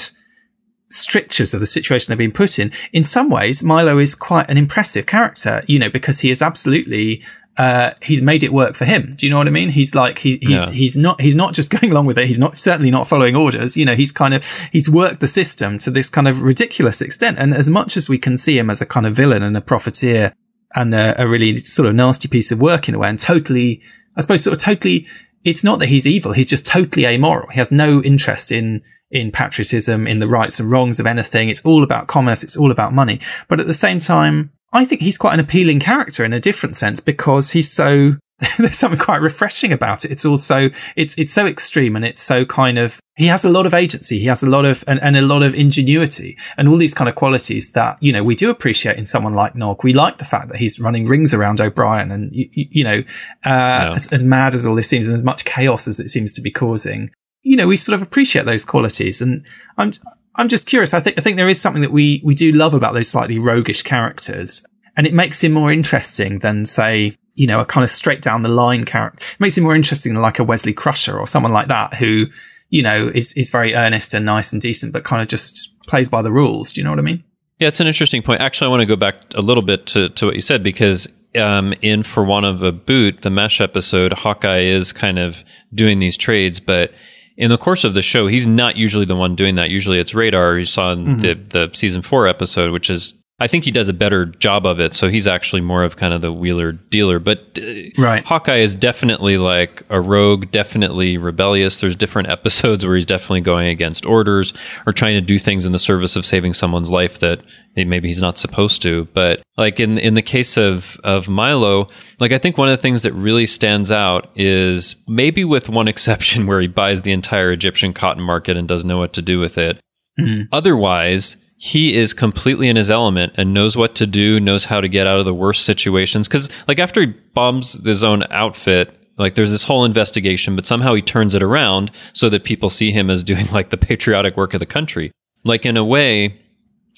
Speaker 5: strictures of the situation they've been put in. In some ways, Milo is quite an impressive character, you know, because he is absolutely uh, he's made it work for him. Do you know what I mean? He's like he, he's yeah. he's not he's not just *laughs* going along with it. He's not certainly not following orders. You know, he's kind of he's worked the system to this kind of ridiculous extent. And as much as we can see him as a kind of villain and a profiteer and a, a really sort of nasty piece of work in a way, and totally, I suppose, sort of totally. It's not that he's evil. He's just totally amoral. He has no interest in in patriotism, in the rights and wrongs of anything. It's all about commerce. It's all about money. But at the same time, I think he's quite an appealing character in a different sense because he's so, *laughs* there's something quite refreshing about it. It's also, it's, it's so extreme and it's so kind of, he has a lot of agency. He has a lot of, and, and a lot of ingenuity and all these kind of qualities that, you know, we do appreciate in someone like Nog. We like the fact that he's running rings around O'Brien and, you, you know, uh, as, as mad as all this seems and as much chaos as it seems to be causing you know, we sort of appreciate those qualities. And I'm, I'm just curious. I think, I think there is something that we, we do love about those slightly roguish characters. And it makes him more interesting than say, you know, a kind of straight down the line character. It makes him more interesting than like a Wesley Crusher or someone like that who, you know, is, is very earnest and nice and decent, but kind of just plays by the rules. Do you know what I mean?
Speaker 6: Yeah, it's an interesting point. Actually, I want to go back a little bit to, to what you said because um, in For Want of a Boot, the MASH episode, Hawkeye is kind of doing these trades, but in the course of the show, he's not usually the one doing that. Usually it's Radar. You saw in mm-hmm. the, the season four episode, which is I think he does a better job of it. So he's actually more of kind of the wheeler dealer. But uh,
Speaker 5: right.
Speaker 6: Hawkeye is definitely like a rogue, definitely rebellious. There's different *laughs* episodes where he's definitely going against orders or trying to do things in the service of saving someone's life that maybe he's not supposed to. But like in in the case of of Milo, like I think one of the things that really stands out is maybe with one *laughs* exception where he buys the entire Egyptian cotton market and doesn't know what to do with it. Mm-hmm. Otherwise, he is completely in his element and knows what to do, knows how to get out of the worst situations. Cause like after he bombs his own outfit, like there's this whole investigation, but somehow he turns it around so that people see him as *laughs* doing like the patriotic work of the country. Like in a way,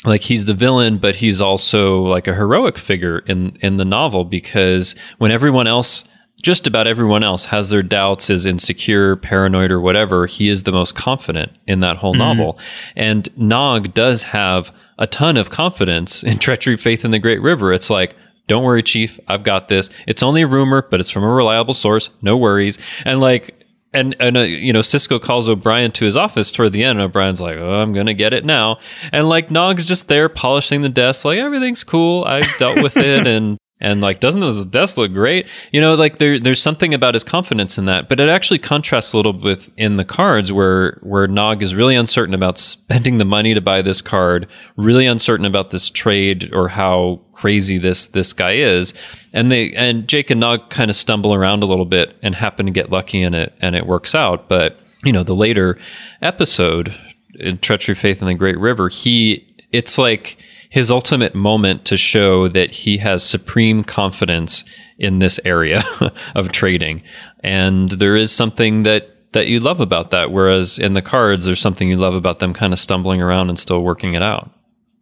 Speaker 6: like he's the villain, but he's also like a heroic figure in, in the novel because when everyone else just about everyone else has their doubts, is insecure, paranoid, or whatever. He is the most confident in that whole mm-hmm. novel. And Nog does have a ton of confidence in *laughs* treachery, faith in the great river. It's like, don't worry, chief. I've got this. It's only a rumor, but it's from a reliable source. No worries. And like, and and uh, you know Sisko calls O'Brien to his office toward the end. And O'Brien's like, "Oh, I'm gonna get it now," and like Nog's just there polishing the desk, like everything's cool. I've dealt with it, *laughs* and and like, doesn't this desk look great? You know, like there, there's something about his confidence in that, but it actually contrasts a little bit in the cards where, where Nog is really uncertain about spending the money to buy this card, really uncertain about this trade or how crazy this, this guy is. And they, and Jake and Nog kind of stumble around a little bit and happen to get lucky in it and it works out. But, you know, the later episode in Treachery, Faith, and the Great River, he, it's like, his ultimate moment to show that he has supreme confidence in this area *laughs* of trading. And there is something that that you love about that. Whereas in the cards, there's something you love about them kind of stumbling around and still working it out.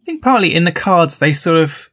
Speaker 5: I think partly in the cards, they sort of,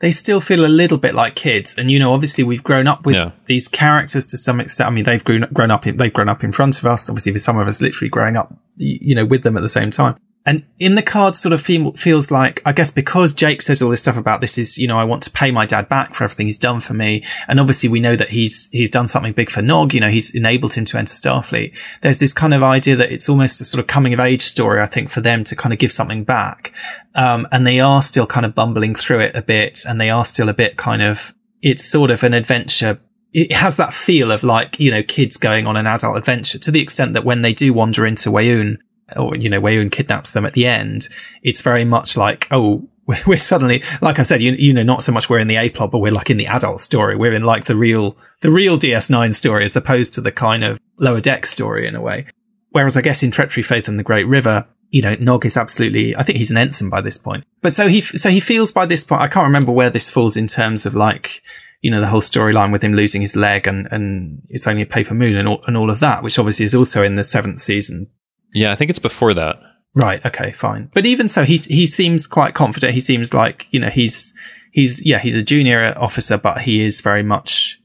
Speaker 5: they still feel a little bit like kids. And, you know, obviously we've grown up with yeah. these characters to some extent. I mean, they've grown, grown up in, they've grown up in front of us. Obviously, for some of us, literally growing up, you know, with them at the same time. And in the card sort of feel, feels like, I guess because Jake says all this stuff about this is, you know, I want to pay my dad back for everything he's done for me. And obviously we know that he's, he's done something big for Nog. You know, he's enabled him to enter Starfleet. There's this kind of idea that it's almost a sort of coming of age story, I think, for them to kind of give something back. Um, and they are still kind of bumbling through it a bit and they are still a bit kind of, it's sort of an adventure it has that feel of like, you know, kids going on an adult adventure to the extent that when they do wander into Weyoun, or, you know, Weyoun kidnaps them at the end, it's very much like, oh, *laughs* we're suddenly, like I said, you, you know, not so much we're in the A plot, but we're like in the adult story. We're in like the real, the real DS9 story as opposed to the kind of lower deck story in a way. Whereas I guess in Treachery, Faith and the Great River, you know, Nog is absolutely, I think he's an ensign by this point. But so he, so he feels by this point, I can't remember where this falls in terms of like, you know, the whole storyline with him losing his leg and, and it's only a paper moon and all, and all of that, which obviously is also in the seventh season.
Speaker 6: Yeah, I think it's before that.
Speaker 5: Right. Okay. Fine. But even so, he he seems quite confident. He seems like you know he's he's yeah he's a junior officer, but he is very much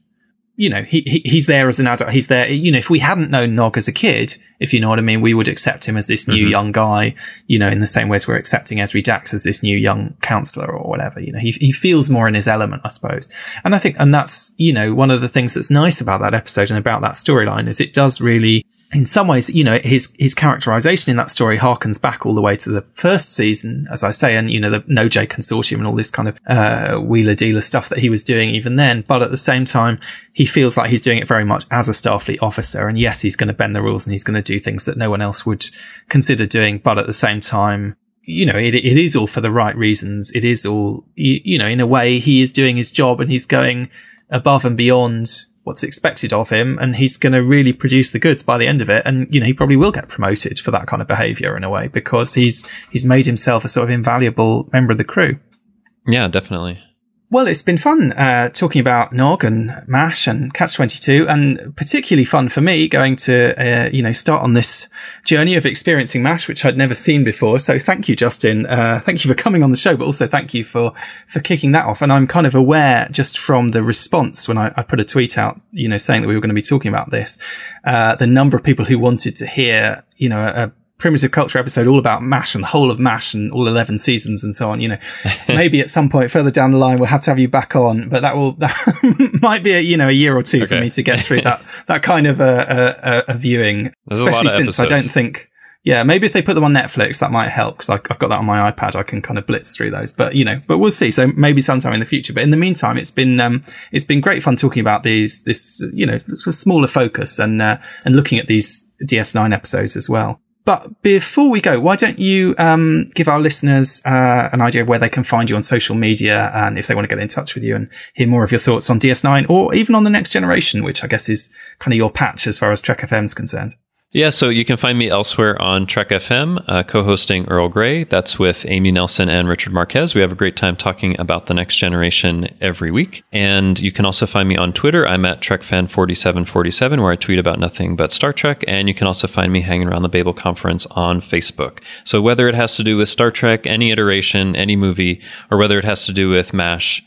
Speaker 5: you know, he, he, he's there as an adult. He's there. You know, if we hadn't known Nog as a kid, if you know what I mean, we would accept him as this new mm-hmm. young guy, you know, in the same way as we're accepting Ezri Dax as this new young counselor or whatever. You know, he, he feels more in his element, I suppose. And I think, and that's, you know, one of the things that's nice about that episode and about that storyline is it does really, in some ways, you know, his, his characterization in that story harkens back all the way to the first season, as I say, and, you know, the Noh-Jay consortium and all this kind of, uh, wheeler dealer stuff that he was doing even then. But at the same time, he feels like he's doing it very much as a Starfleet officer. And yes, he's going to bend the rules and he's going to do things that no one else would consider doing. But at the same time, you know, it, it is all for the right reasons. It is all, you, you know, in a way, he is doing his job and he's going above and beyond what's expected of him and he's going to really produce the goods by the end of it and you know he probably will get promoted for that kind of behavior in a way because he's he's made himself a sort of invaluable member of the crew.
Speaker 6: Yeah definitely
Speaker 5: well, it's been fun uh, talking about Nog and Mash and Catch Twenty Two, and particularly fun for me going to uh, you know start on this journey of experiencing Mash, which I'd never seen before. So thank you, Justin. Uh, thank you for coming on the show, but also thank you for for kicking that off. And I'm kind of aware just from the response when I, I put a tweet out, you know, saying that we were going to be talking about this, uh, the number of people who wanted to hear, you know, a primitive culture episode all about mash and the whole of mash and all 11 seasons and so on you know *laughs* maybe at some point further down the line we'll have to have you back on but that will *laughs* that might be a you know a year or two okay. for me to get through that *laughs* that kind of a, a, a viewing There's especially since episodes. i don't think yeah maybe if they put them on netflix that might help because i've got that on my ipad i can kind of blitz through those but you know but we'll see so maybe sometime in the future but in the meantime it's been um it's been great fun talking about these this you know sort of smaller focus and uh, and looking at these ds9 episodes as well but before we go, why don't you um, give our listeners uh, an idea of where they can find you on social media and if they want to get in touch with you and hear more of your thoughts on DS9 or even on the next generation, which I guess is kind of your patch as far as Trek FM is concerned?
Speaker 6: Yeah, so you can find me elsewhere on Trek FM, uh, co-hosting Earl Grey. That's with Amy Nelson and Richard Marquez. We have a great time talking about the next generation every week. And you can also find me on Twitter. I'm at TrekFan4747, where I tweet about nothing but Star Trek. And you can also find me hanging around the Babel Conference on Facebook. So whether it has to do with Star Trek, any iteration, any movie, or whether it has to do with MASH,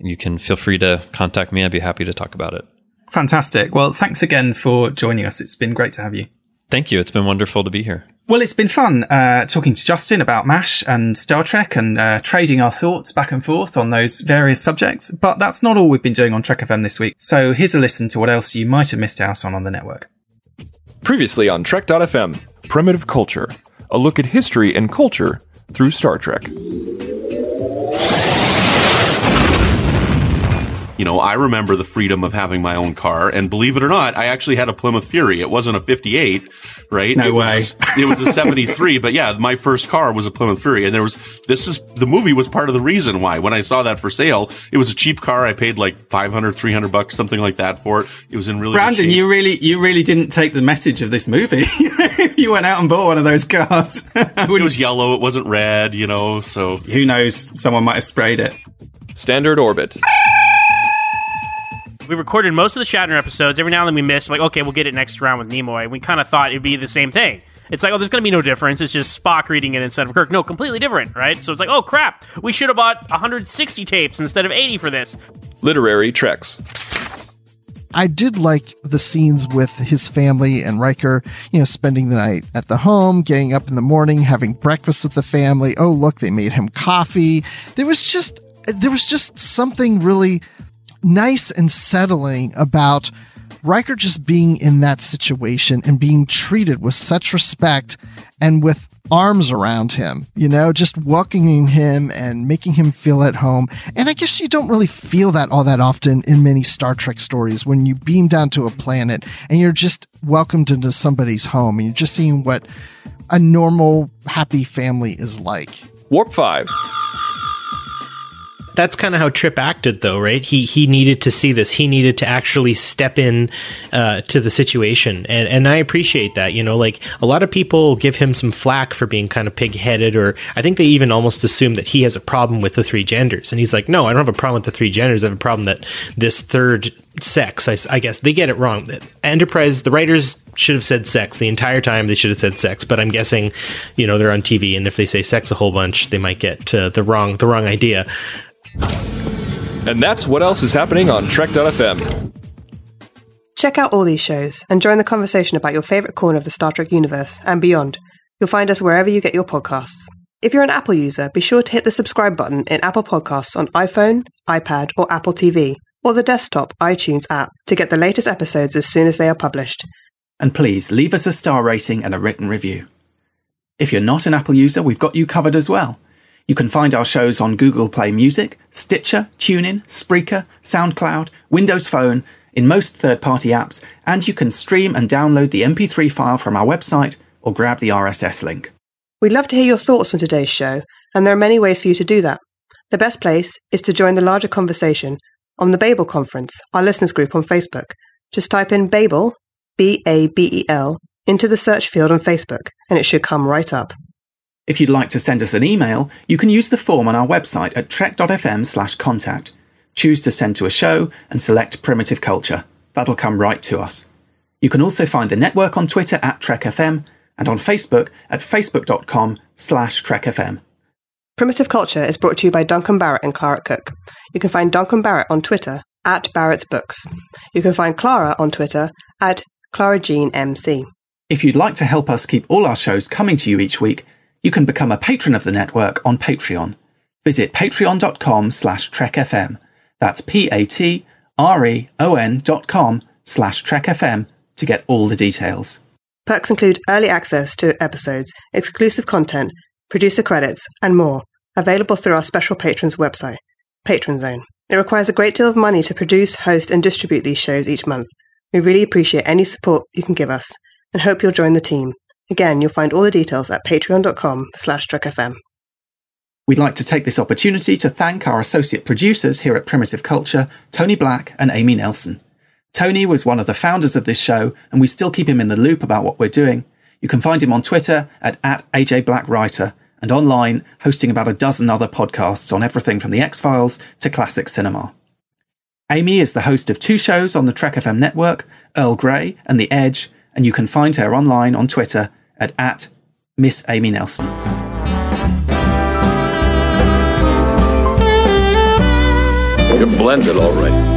Speaker 6: you can feel free to contact me. I'd be happy to talk about it.
Speaker 5: Fantastic. Well, thanks again for joining us. It's been great to have you.
Speaker 6: Thank you. It's been wonderful to be here.
Speaker 5: Well, it's been fun uh, talking to Justin about MASH and Star Trek and uh, trading our thoughts back and forth on those various subjects. But that's not all we've been doing on Trek FM this week. So here's a listen to what else you might have missed out on on the network.
Speaker 8: Previously on Trek.fm, Primitive Culture, a look at history and culture through Star Trek.
Speaker 9: You know, I remember the freedom of having my own car, and believe it or not, I actually had a Plymouth Fury. It wasn't a 58, right?
Speaker 5: No
Speaker 9: it
Speaker 5: way.
Speaker 9: Was a, it was a 73, *laughs* but yeah, my first car was a Plymouth Fury, and there was this is the movie was part of the reason why. When I saw that for sale, it was a cheap car. I paid like 500, 300 bucks, something like that for it. It was in really
Speaker 5: Brandon. You really, you really didn't take the message of this movie. *laughs* you went out and bought one of those cars.
Speaker 9: it *laughs* was yellow. It wasn't red. You know, so
Speaker 5: who knows? Someone might have sprayed it.
Speaker 8: Standard orbit.
Speaker 10: We recorded most of the Shatner episodes. Every now and then we missed, like, okay, we'll get it next round with Nimoy. We kind of thought it'd be the same thing. It's like, oh, there's going to be no difference. It's just Spock reading it instead of Kirk. No, completely different, right? So it's like, oh, crap. We should have bought 160 tapes instead of 80 for this.
Speaker 8: Literary Treks.
Speaker 11: I did like the scenes with his family and Riker, you know, spending the night at the home, getting up in the morning, having breakfast with the family. Oh, look, they made him coffee. There was just there was just something really nice and settling about Riker just being in that situation and being treated with such respect and with arms around him, you know, just welcoming him and making him feel at home. And I guess you don't really feel that all that often in many Star Trek stories when you beam down to a planet and you're just welcomed into somebody's home and you're just seeing what a normal, happy family is like.
Speaker 8: Warp 5.
Speaker 12: That's kind of how Trip acted, though, right? He he needed to see this. He needed to actually step in uh, to the situation, and and I appreciate that. You know, like a lot of people give him some flack for being kind of pig headed, or I think they even almost assume that he has a problem with the three genders, and he's like, no, I don't have a problem with the three genders. I have a problem that this third sex. I, I guess they get it wrong. Enterprise, the writers should have said sex the entire time. They should have said sex, but I'm guessing, you know, they're on TV, and if they say sex a whole bunch, they might get uh, the wrong the wrong idea.
Speaker 8: And that's what else is happening on Trek.fm.
Speaker 13: Check out all these shows and join the conversation about your favourite corner of the Star Trek universe and beyond. You'll find us wherever you get your podcasts. If you're an Apple user, be sure to hit the subscribe button in Apple Podcasts on iPhone, iPad, or Apple TV, or the desktop iTunes app to get the latest episodes as soon as they are published.
Speaker 7: And please leave us a star rating and a written review. If you're not an Apple user, we've got you covered as well. You can find our shows on Google Play Music, Stitcher, TuneIn, Spreaker, SoundCloud, Windows Phone, in most third party apps, and you can stream and download the MP3 file from our website or grab the RSS link.
Speaker 13: We'd love to hear your thoughts on today's show, and there are many ways for you to do that. The best place is to join the larger conversation on the Babel Conference, our listeners group on Facebook. Just type in Babel, B A B E L, into the search field on Facebook, and it should come right up.
Speaker 7: If you'd like to send us an email, you can use the form on our website at trek.fm slash contact. Choose to send to a show and select Primitive Culture. That'll come right to us. You can also find the network on Twitter at TrekFM and on Facebook at facebook.com slash trekfm.
Speaker 13: Primitive Culture is brought to you by Duncan Barrett and Clara Cook. You can find Duncan Barrett on Twitter at Barrett's Books. You can find Clara on Twitter at Clara Jean MC.
Speaker 7: If you'd like to help us keep all our shows coming to you each week, you can become a patron of the network on Patreon. Visit patreon.com slash trekfm. That's P-A-T-R-E-O-N dot com slash trekfm to get all the details.
Speaker 13: Perks include early access to episodes, exclusive content, producer credits, and more, available through our special patrons website, Patron Zone. It requires a great deal of money to produce, host, and distribute these shows each month. We really appreciate any support you can give us, and hope you'll join the team. Again, you'll find all the details at patreon.com slash trekfm.
Speaker 7: We'd like to take this opportunity to thank our associate producers here at Primitive Culture, Tony Black and Amy Nelson. Tony was one of the founders of this show, and we still keep him in the loop about what we're doing. You can find him on Twitter at, at AJBlackWriter and online hosting about a dozen other podcasts on everything from The X Files to classic cinema. Amy is the host of two shows on the Trek FM network, Earl Grey and The Edge, and you can find her online on Twitter at, at Miss Amy Nelson.
Speaker 14: You're blended all right.